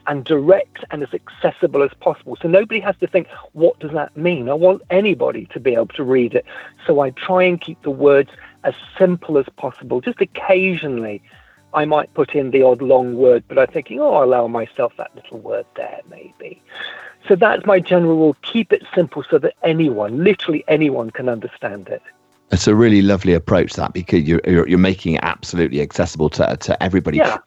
and direct and as accessible as possible. So nobody has to think, what does that mean? I want anybody to be able to read it. So I try and keep the words as simple as possible. Just occasionally, I might put in the odd long word, but I'm thinking, oh, I'll allow myself that little word there, maybe. So that's my general rule. Keep it simple so that anyone, literally anyone, can understand it. It's a really lovely approach that because you're you're, you're making it absolutely accessible to to everybody. Yeah.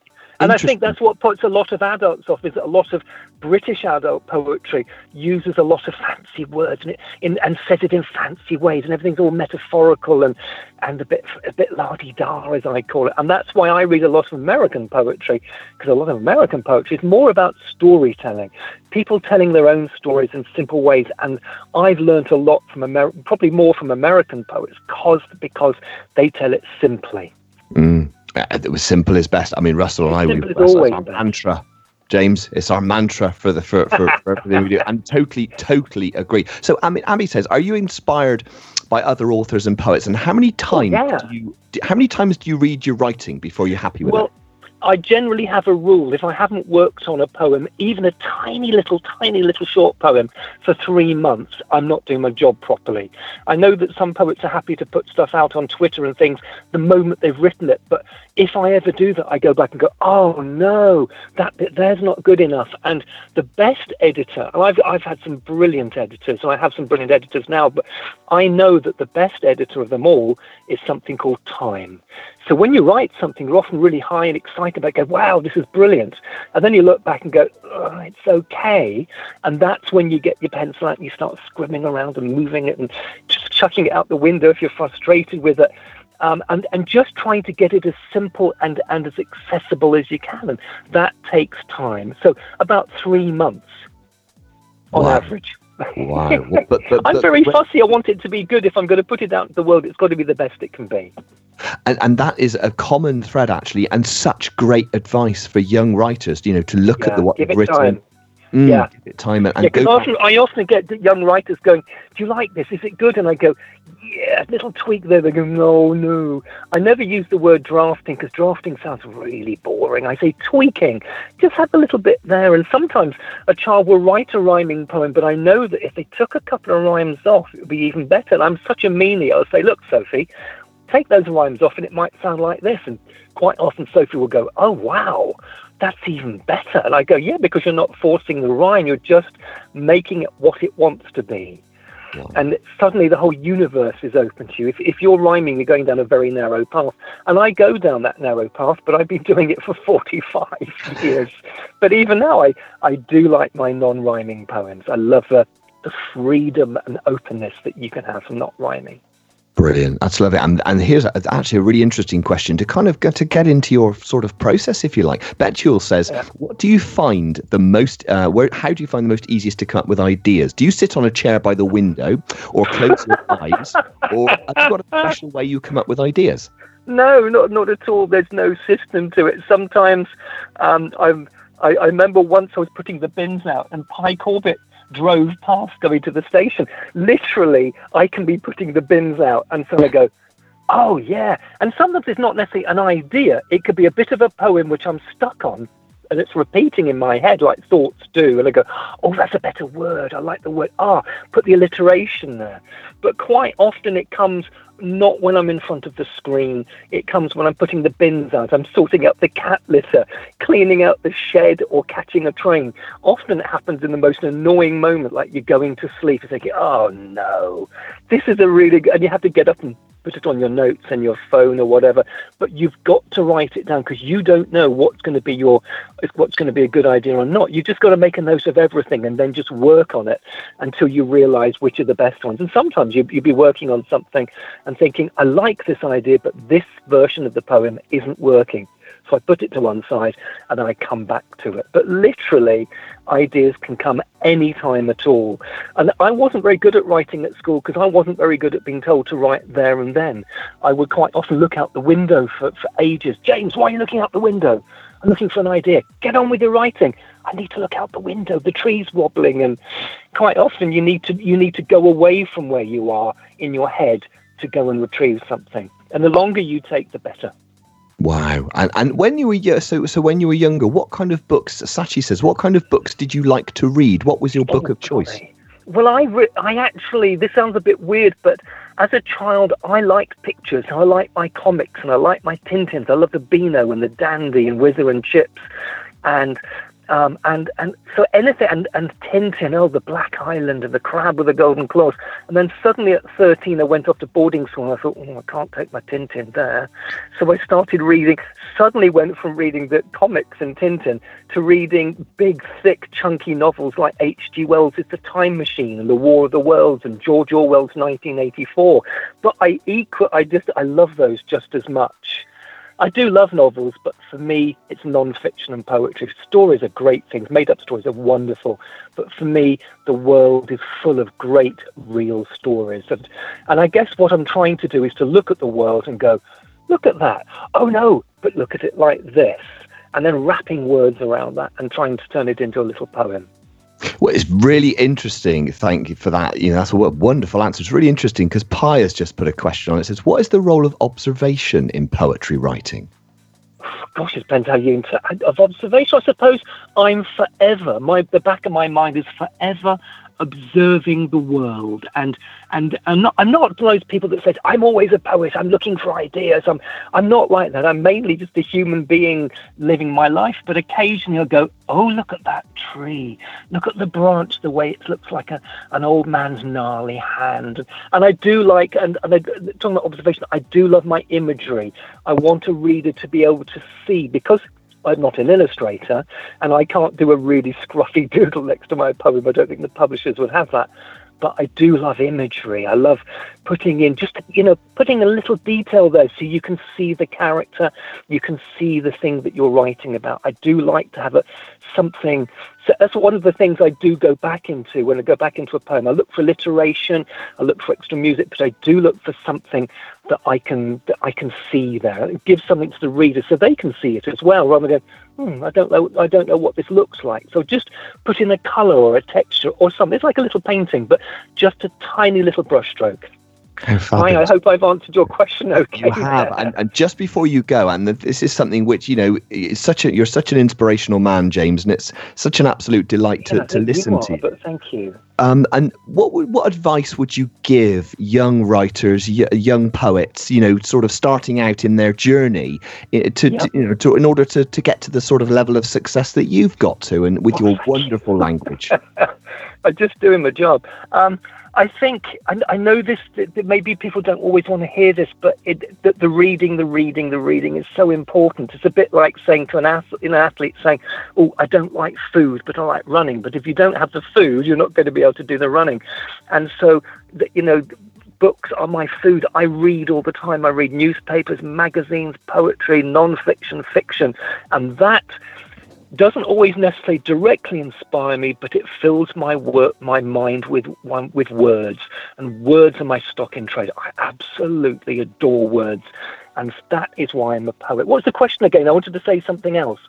And I think that's what puts a lot of adults off is that a lot of British adult poetry uses a lot of fancy words and, it, in, and says it in fancy ways, and everything's all metaphorical and, and a bit a bit la-di-da, as I call it. And that's why I read a lot of American poetry, because a lot of American poetry is more about storytelling, people telling their own stories in simple ways. And I've learned a lot from Amer- probably more from American poets, cause because they tell it simply. Mm. Uh, it was simple as best. I mean, Russell and I, we, that's our mantra. James, it's our mantra for the for, for, for everything we do, and totally, totally agree. So, I mean, Abby says, are you inspired by other authors and poets? And how many times oh, yeah. do you how many times do you read your writing before you're happy with well, it? I generally have a rule. If I haven't worked on a poem, even a tiny little, tiny little short poem, for three months, I'm not doing my job properly. I know that some poets are happy to put stuff out on Twitter and things the moment they've written it, but if I ever do that, I go back and go, oh no, that bit there's not good enough. And the best editor, and I've, I've had some brilliant editors, and I have some brilliant editors now, but I know that the best editor of them all is something called time. So when you write something, you're often really high and excited about, go, wow, this is brilliant. And then you look back and go, oh, it's okay. And that's when you get your pencil out and you start scribbling around and moving it and just chucking it out the window if you're frustrated with it. Um, and, and just trying to get it as simple and, and as accessible as you can. And that takes time. So about three months on Wow. average. Wow. Well, but, but, I'm very but- fussy. I want it to be good. If I'm going to put it out into the world, it's got to be the best it can be. and, and that is a common thread actually, and such great advice for young writers. You know, to look Yeah, at the what they've written. time. Mm, Yeah. time and, and Yeah, go. often, I often get young writers going, "Do you like this? Is it good?" And I go, "Yeah." A little tweak there. They go, "No, no." I never use the word drafting because drafting sounds really boring. I say tweaking. Just have a little bit there. And sometimes a child will write a rhyming poem, but I know that if they took a couple of rhymes off, it would be even better. And I'm such a meanie. I'll say, "Look, Sophie." Take those rhymes off, and it might sound like this. And quite often, Sophie will go, "Oh wow, that's even better. And I go, yeah, because you're not forcing the rhyme, you're just making it what it wants to be. And suddenly the whole universe is open to you. If, if you're rhyming, you're going down a very narrow path. And I go down that narrow path, but I've been doing it for 45 years. But even now, I, I do like my non rhyming poems. I love the, the freedom and openness that you can have from not rhyming. Brilliant. That's lovely. And and here's a, actually a really interesting question to kind of get to get into your sort of process, if you like. Betule says, "What do you find the most? Uh, where? How do you find the most easiest to come up with ideas? Do you sit on a chair by the window, or close your eyes, or have you got a special way you come up with ideas? No, not not at all. There's no system to it. Sometimes um, I'm, I, I remember once I was putting the bins out, and Pie Corbett drove past going to the station. Literally, I can be putting the bins out, and so I go, "Oh yeah." And sometimes it's not necessarily an idea. It could be a bit of a poem which I'm stuck on. And it's repeating in my head like thoughts do. And I go, oh, that's a better word. I like the word. Ah, put the alliteration there. But quite often it comes not when I'm in front of the screen. It comes when I'm putting the bins out. I'm sorting out the cat litter, cleaning out the shed, or catching a train. Often it happens in the most annoying moment, like you're going to sleep and thinking, oh no, this is a really good, and you have to get up and put it on your notes and your phone or whatever. But you've got to write it down because you don't know what's going to be your, what's going to be a good idea or not. You just got to make a note of everything and then just work on it until you realize which are the best ones. And sometimes you you'd be working on something and thinking, I like this idea, but this version of the poem isn't working. So I put it to one side and then I come back to it. But literally, ideas can come any time at all. And I wasn't very good at writing at school because I wasn't very good at being told to write there and then. I would quite often look out the window for, for ages. James, why are you looking out the window? I'm looking for an idea. Get on with your writing. I need to look out the window. The tree's wobbling, and quite often you need to you need to go away from where you are in your head to go and retrieve something. And the longer you take, the better. Wow. And and when you were so so when you were younger, what kind of books? Sachi says, what kind of books did you like to read? What was your book Oh, of choice? Well, I re- I actually this sounds a bit weird, but as a child, I liked pictures. I liked my comics and I liked my Tintins. I loved the Beano and the Dandy and Whizzer and Chips, and um, and and so anything and and Tintin. Oh, the Black Island and the Crab with the Golden Claws. And then suddenly at thirteen, I went off to boarding school. and I thought, oh, I can't take my Tintin there. So I started reading. Suddenly went from reading the comics and Tintin to reading big, thick, chunky novels like H.G. Wells' The Time Machine and The War of the Worlds and George Orwell's 1984. But I equal, I just, I love those just as much. I do love novels, but for me, it's non-fiction and poetry. Stories are great things. Made-up stories are wonderful, but for me, the world is full of great, real stories. And and I guess what I'm trying to do is to look at the world and go, look at that. Oh no, but look at it like this, and then wrapping words around that and trying to turn it into a little poem. Well, it's really interesting. Thank you for that. You know, that's a wonderful answer. It's really interesting because Pie has just put a question on it. It says, "What is the role of observation in poetry writing?" gosh, it depends how you inter- of observation. I suppose I'm forever. My the back of my mind is forever observing the world, and and I'm not I'm not those people that says I'm always a poet. I'm looking for ideas. I'm I'm not like that. I'm mainly just a human being living my life. But occasionally I'll go, oh look at that tree. Look at the branch. The way it looks like a an old man's gnarly hand. And I do like and and I, talking about observation. I do love my imagery. I want a reader to be able to see because I'm not an illustrator, and I can't do a really scruffy doodle next to my poem. I don't think the publishers would have that. But I do love imagery. I love putting in just, you know, putting a little detail there so you can see the character, you can see the thing that you're writing about. I do like to have a something. So that's one of the things I do go back into when I go back into a poem. I look for alliteration, I look for extra music, but I do look for something that I can that I can see there. It gives something to the reader so they can see it as well, rather than going, hmm, I don't know, I don't know what this looks like. So just put in a colour or a texture or something. It's like a little painting, but just a tiny little brushstroke. Hi, I hope I've answered your question okay. You have, and, and just before you go, and this is something which you know, is such a you're such an inspirational man, James, and it's such an absolute delight to, Yeah, to you listen are, to you. But thank you. Um, and what would, what advice would you give young writers, y- young poets, you know, sort of starting out in their journey, to, Yeah. to you know, to, in order to, to get to the sort of level of success that you've got to, and with your wonderful language? I'm just doing my job. Um, I think I, I know this. Maybe people don't always want to hear this, but it, the, the reading, the reading, the reading is so important. It's a bit like saying to an athlete, an athlete saying, "Oh, I don't like food, but I like running." But if you don't have the food, you're not going to be able to do the running. And so, the, you know, books are my food. I read all the time. I read newspapers, magazines, poetry, non-fiction, fiction, and that doesn't always necessarily directly inspire me, but it fills my work, my mind with one with words, and words are my stock in trade. I absolutely adore words, and that is why I'm a poet. What's the question again? I wanted to say something else.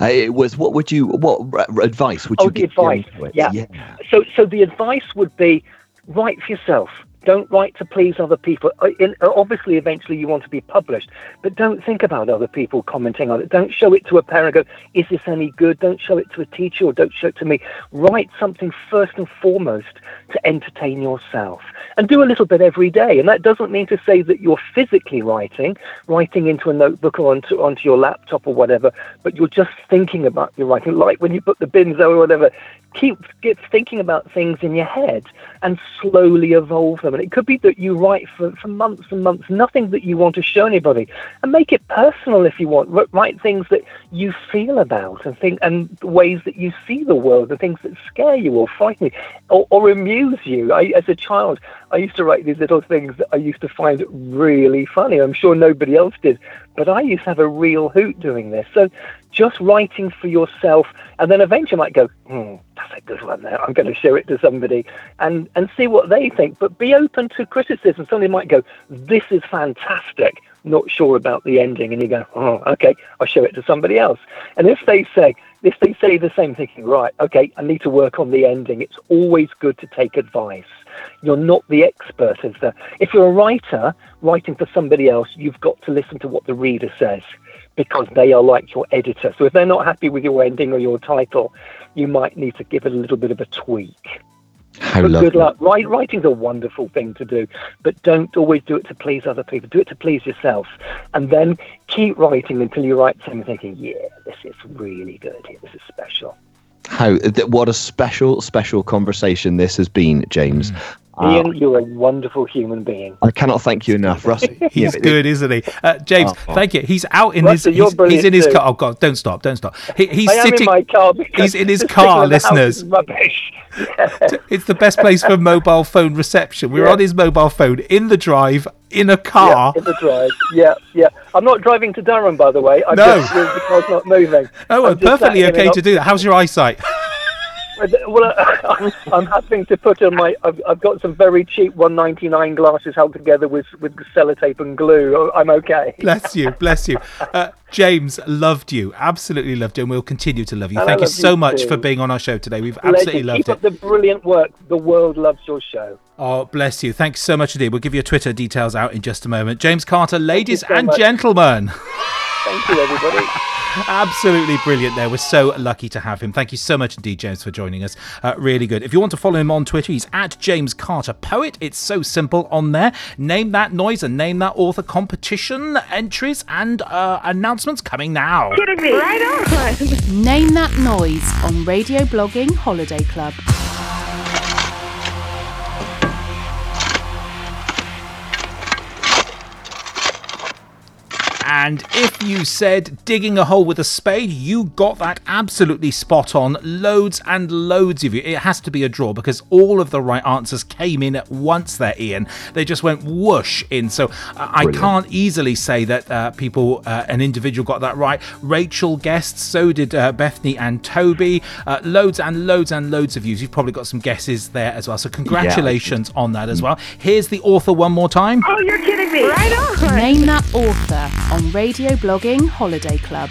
Uh, it was what would you what advice would Oh, you the give young advice. poets? Yeah. So, so the advice would be write for yourself. Don't write to please other people. Uh, In, uh, obviously, eventually you want to be published, but don't think about other people commenting on it. Don't show it to a parent. and Go, is this any good? Don't show it to a teacher or don't show it to me. Write something first and foremost to entertain yourself, and do a little bit every day. And that doesn't mean to say that you're physically writing, writing into a notebook or onto onto your laptop or whatever, but you're just thinking about your writing, like when you put the bins or whatever keep get thinking about things in your head and slowly evolve them. And it could be that you write for, for months and months, nothing that you want to show anybody, and make it personal if you want. Wr- Write things that you feel about and think and ways that you see the world, the things that scare you or frighten you or, or amuse amuse you. I, as a child, I used to write these little things that I used to find really funny. I'm sure nobody else did, but I used to have a real hoot doing this. So just writing for yourself, and then eventually might go, hmm, that's a good one there. I'm going to show it to somebody and, and see what they think. But be open to criticism. Somebody might go, this is fantastic. Not sure about the ending. And you go, oh, okay, I'll show it to somebody else. And if they say, if they say the same thinking, right, okay, I need to work on the ending, it's always good to take advice. You're not the expert as the if you're a writer writing for somebody else, you've got to listen to what the reader says because they are like your editor. So if they're not happy with your ending or your title, you might need to give it a little bit of a tweak. How but lovely. good luck. Write, writing's a wonderful thing to do, but don't always do it to please other people. Do it to please yourself, and then keep writing until you write something thinking, "Yeah, this is really good. This is special." How th- what a special, special conversation this has been, James. Uh, Ian, you're a wonderful human being. I cannot thank you enough, Russ. He's good, isn't he? Uh, James, Oh. thank you. He's out in Russell, his. He's, he's in his too. car. Oh God! Don't stop! Don't stop. He, he's I am sitting. in my car he's in his car, signal in the house listeners. Rubbish. It's the best place for mobile phone reception. We're Yeah. on his mobile phone in the drive in a car. Yeah, in the drive. Yeah, yeah. I'm not driving to Durham, by the way. I'm No. just with the car's not moving. Oh, I'm well, perfectly okay to do that. How's your eyesight? Well, uh, I'm having to put on my. I've, I've got some very cheap 199 glasses held together with with sellotape and glue. Oh, I'm okay. Bless you, bless you. Uh, James loved you, absolutely loved you, and we'll continue to love you. And Thank you so you much too. for being on our show today. We've absolutely Legend. loved Keep it. up the brilliant work. The world loves your show. Oh, bless you. Thanks so much indeed. We'll give your Twitter details out in just a moment. James Carter, ladies so and much. gentlemen. Thank you, everybody. Absolutely brilliant there. We're so lucky to have him. Thank you so much indeed, James, for joining us. Uh, really good. If you want to follow him on Twitter, he's at James Carter Poet. It's so simple on there. Name that noise and name that author competition entries and uh, announcements coming now. Kidding me? Right on. Name That Noise on Radio Blogging Holiday Club. And if you said digging a hole with a spade, you got that absolutely spot on. Loads and loads of you. It has to be a draw because all of the right answers came in at once there, Ian. They just went whoosh in. So uh, I can't easily say that uh, people, uh, an individual got that right. Rachel guessed, so did uh, Bethany and Toby. Uh, loads and loads and loads of views. You've probably got some guesses there as well. So congratulations on that as well. Here's the author one more time. Oh, you're kidding me? Right on. Name That Author on Radio Blogging Holiday Club.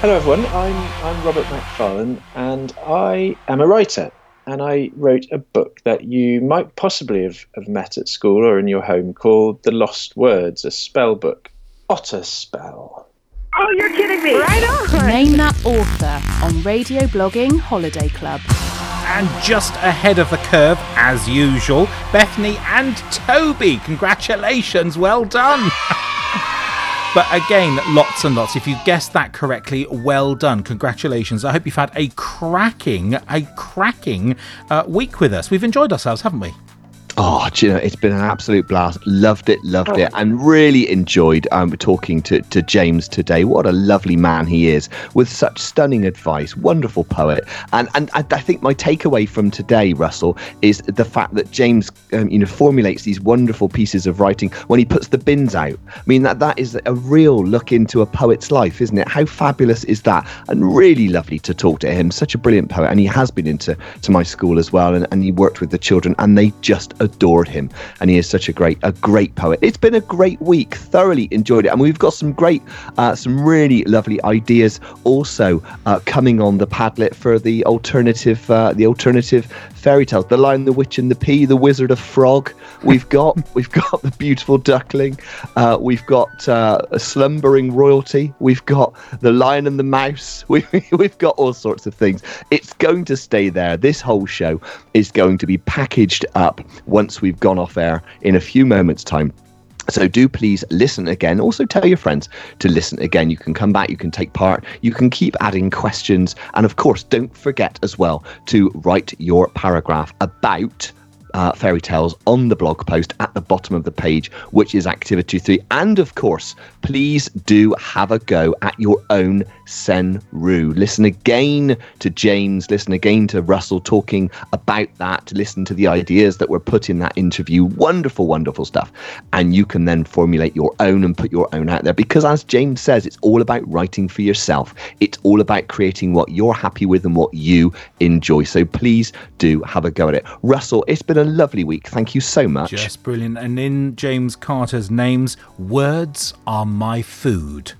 Hello, everyone. I'm I'm Robert Macfarlane, and I am a writer. And I wrote a book that you might possibly have, have met at school or in your home called The Lost Words, a spell book. Otter spell. Oh, you're kidding me? Right on. Name That Author on Radio Blogging Holiday Club. And just ahead of the curve, as usual, Bethany and Toby. Congratulations, well done. but again, lots and lots. If you guessed that correctly, well done. Congratulations. I hope you've had a cracking, a cracking uh, week with us. We've enjoyed ourselves, haven't we? Oh, do you know, it's been an absolute blast. Loved it, loved it, and really enjoyed um, talking to, to James today. What a lovely man he is, with such stunning advice. Wonderful poet, and and I think my takeaway from today, Russell, is the fact that James, um, you know, formulates these wonderful pieces of writing when he puts the bins out. I mean, that that is a real look into a poet's life, isn't it? How fabulous is that? And really lovely to talk to him. Such a brilliant poet, and he has been into to my school as well, and, and he worked with the children, and they just adored him. And he is such a great a great poet. It's been a great week. Thoroughly enjoyed it, and we've got some great, uh, some really lovely ideas also uh, coming on the Padlet for the alternative, uh, the alternative fairy tales. The Lion, the Witch, and the Pea, the Wizard of Frog. We've got we've got the beautiful duckling. Uh, we've got uh, a slumbering royalty. We've got the Lion and the Mouse. We, we've got all sorts of things. It's going to stay there. This whole show is going to be packaged up once we've gone off air in a few moments' time. So do please listen again. Also tell your friends to listen again. You can come back, you can take part, you can keep adding questions. And of course, don't forget as well to write your paragraph about uh, fairy tales on the blog post at the bottom of the page, which is activity three. And of course, please do have a go at your own Senryu. Listen again to James, listen again to Russell talking about that, listen to the ideas that were put in that interview. Wonderful, wonderful stuff. And you can then formulate your own and put your own out there because, as James says, it's all about writing for yourself. It's all about creating what you're happy with and what you enjoy. So please do have a go at it. Russell, it's been a lovely week. Thank you so much. Just brilliant. And in James Carter's names, words are my food.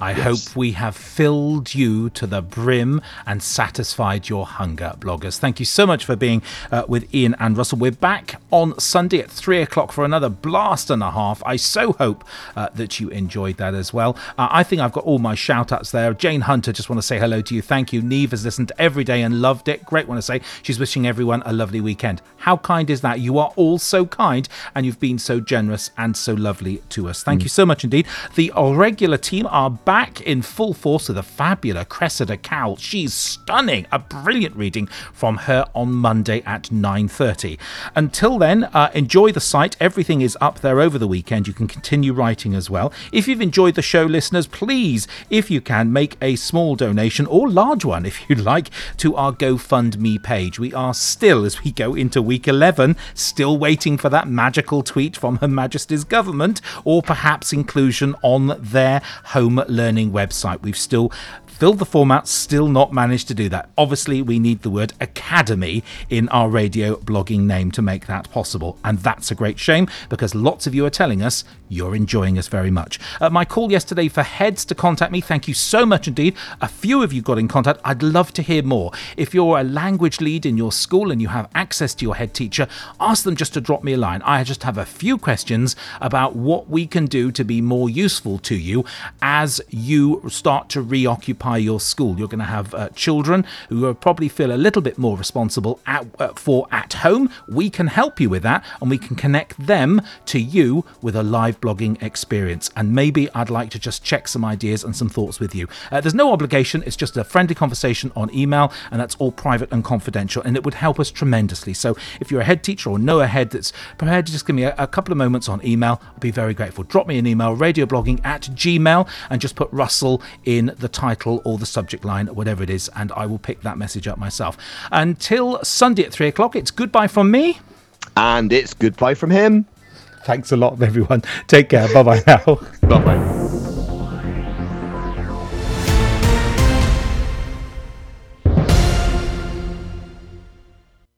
I Yes. hope we have filled you to the brim and satisfied your hunger, bloggers. Thank you so much for being uh, with Ian and Russell. We're back on Sunday at three o'clock for another blast and a half. I so hope uh, that you enjoyed that as well. Uh, I think I've got all my shout outs there. Jane Hunter, just want to say hello to you. Thank you. Neve has listened every day and loved it. Great, want to say she's wishing everyone a lovely weekend. How kind is that? You are all so kind and you've been so generous and so lovely to us. Thank you so much indeed. The regular team are back in full force with the fabulous Cressida Cowell. She's stunning. A brilliant reading from her on Monday at 9.30. Until then, uh, enjoy the site. Everything is up there over the weekend. You can continue writing as well. If you've enjoyed the show, listeners, please, if you can, make a small donation or large one, if you'd like, to our GoFundMe page. We are still, as we go into week 11, still waiting for that magical tweet from Her Majesty's government or perhaps inclusion on their home learning website. We've still filled the format, still not managed to do that. Obviously, we need the word academy in our radio blogging name to make that possible. And that's a great shame because lots of you are telling us you're enjoying us very much. Uh, my call yesterday for heads to contact me, thank you so much indeed. A few of you got in contact. I'd love to hear more. If you're a language lead in your school and you have access to your head teacher, ask them just to drop me a line. I just have a few questions about what we can do to be more useful to you as you start to reoccupy your school. You're going to have uh, children who will probably feel a little bit more responsible at, uh, for at home. We can help you with that and we can connect them to you with a live blogging experience. And maybe I'd like to just check some ideas and some thoughts with you. Uh, there's no obligation, it's just a friendly conversation on email, and that's all private and confidential. And it would help us tremendously. So if you're a head teacher or know a head that's prepared to just give me a, a couple of moments on email, I'd be very grateful. Drop me an email, radioblogging at gmail, and just put Russell in the title or the subject line, whatever it is, and I will pick that message up myself. Until Sunday at three o'clock, it's goodbye from me. And it's goodbye from him. Thanks a lot, everyone. Take care. Bye bye now. Bye bye.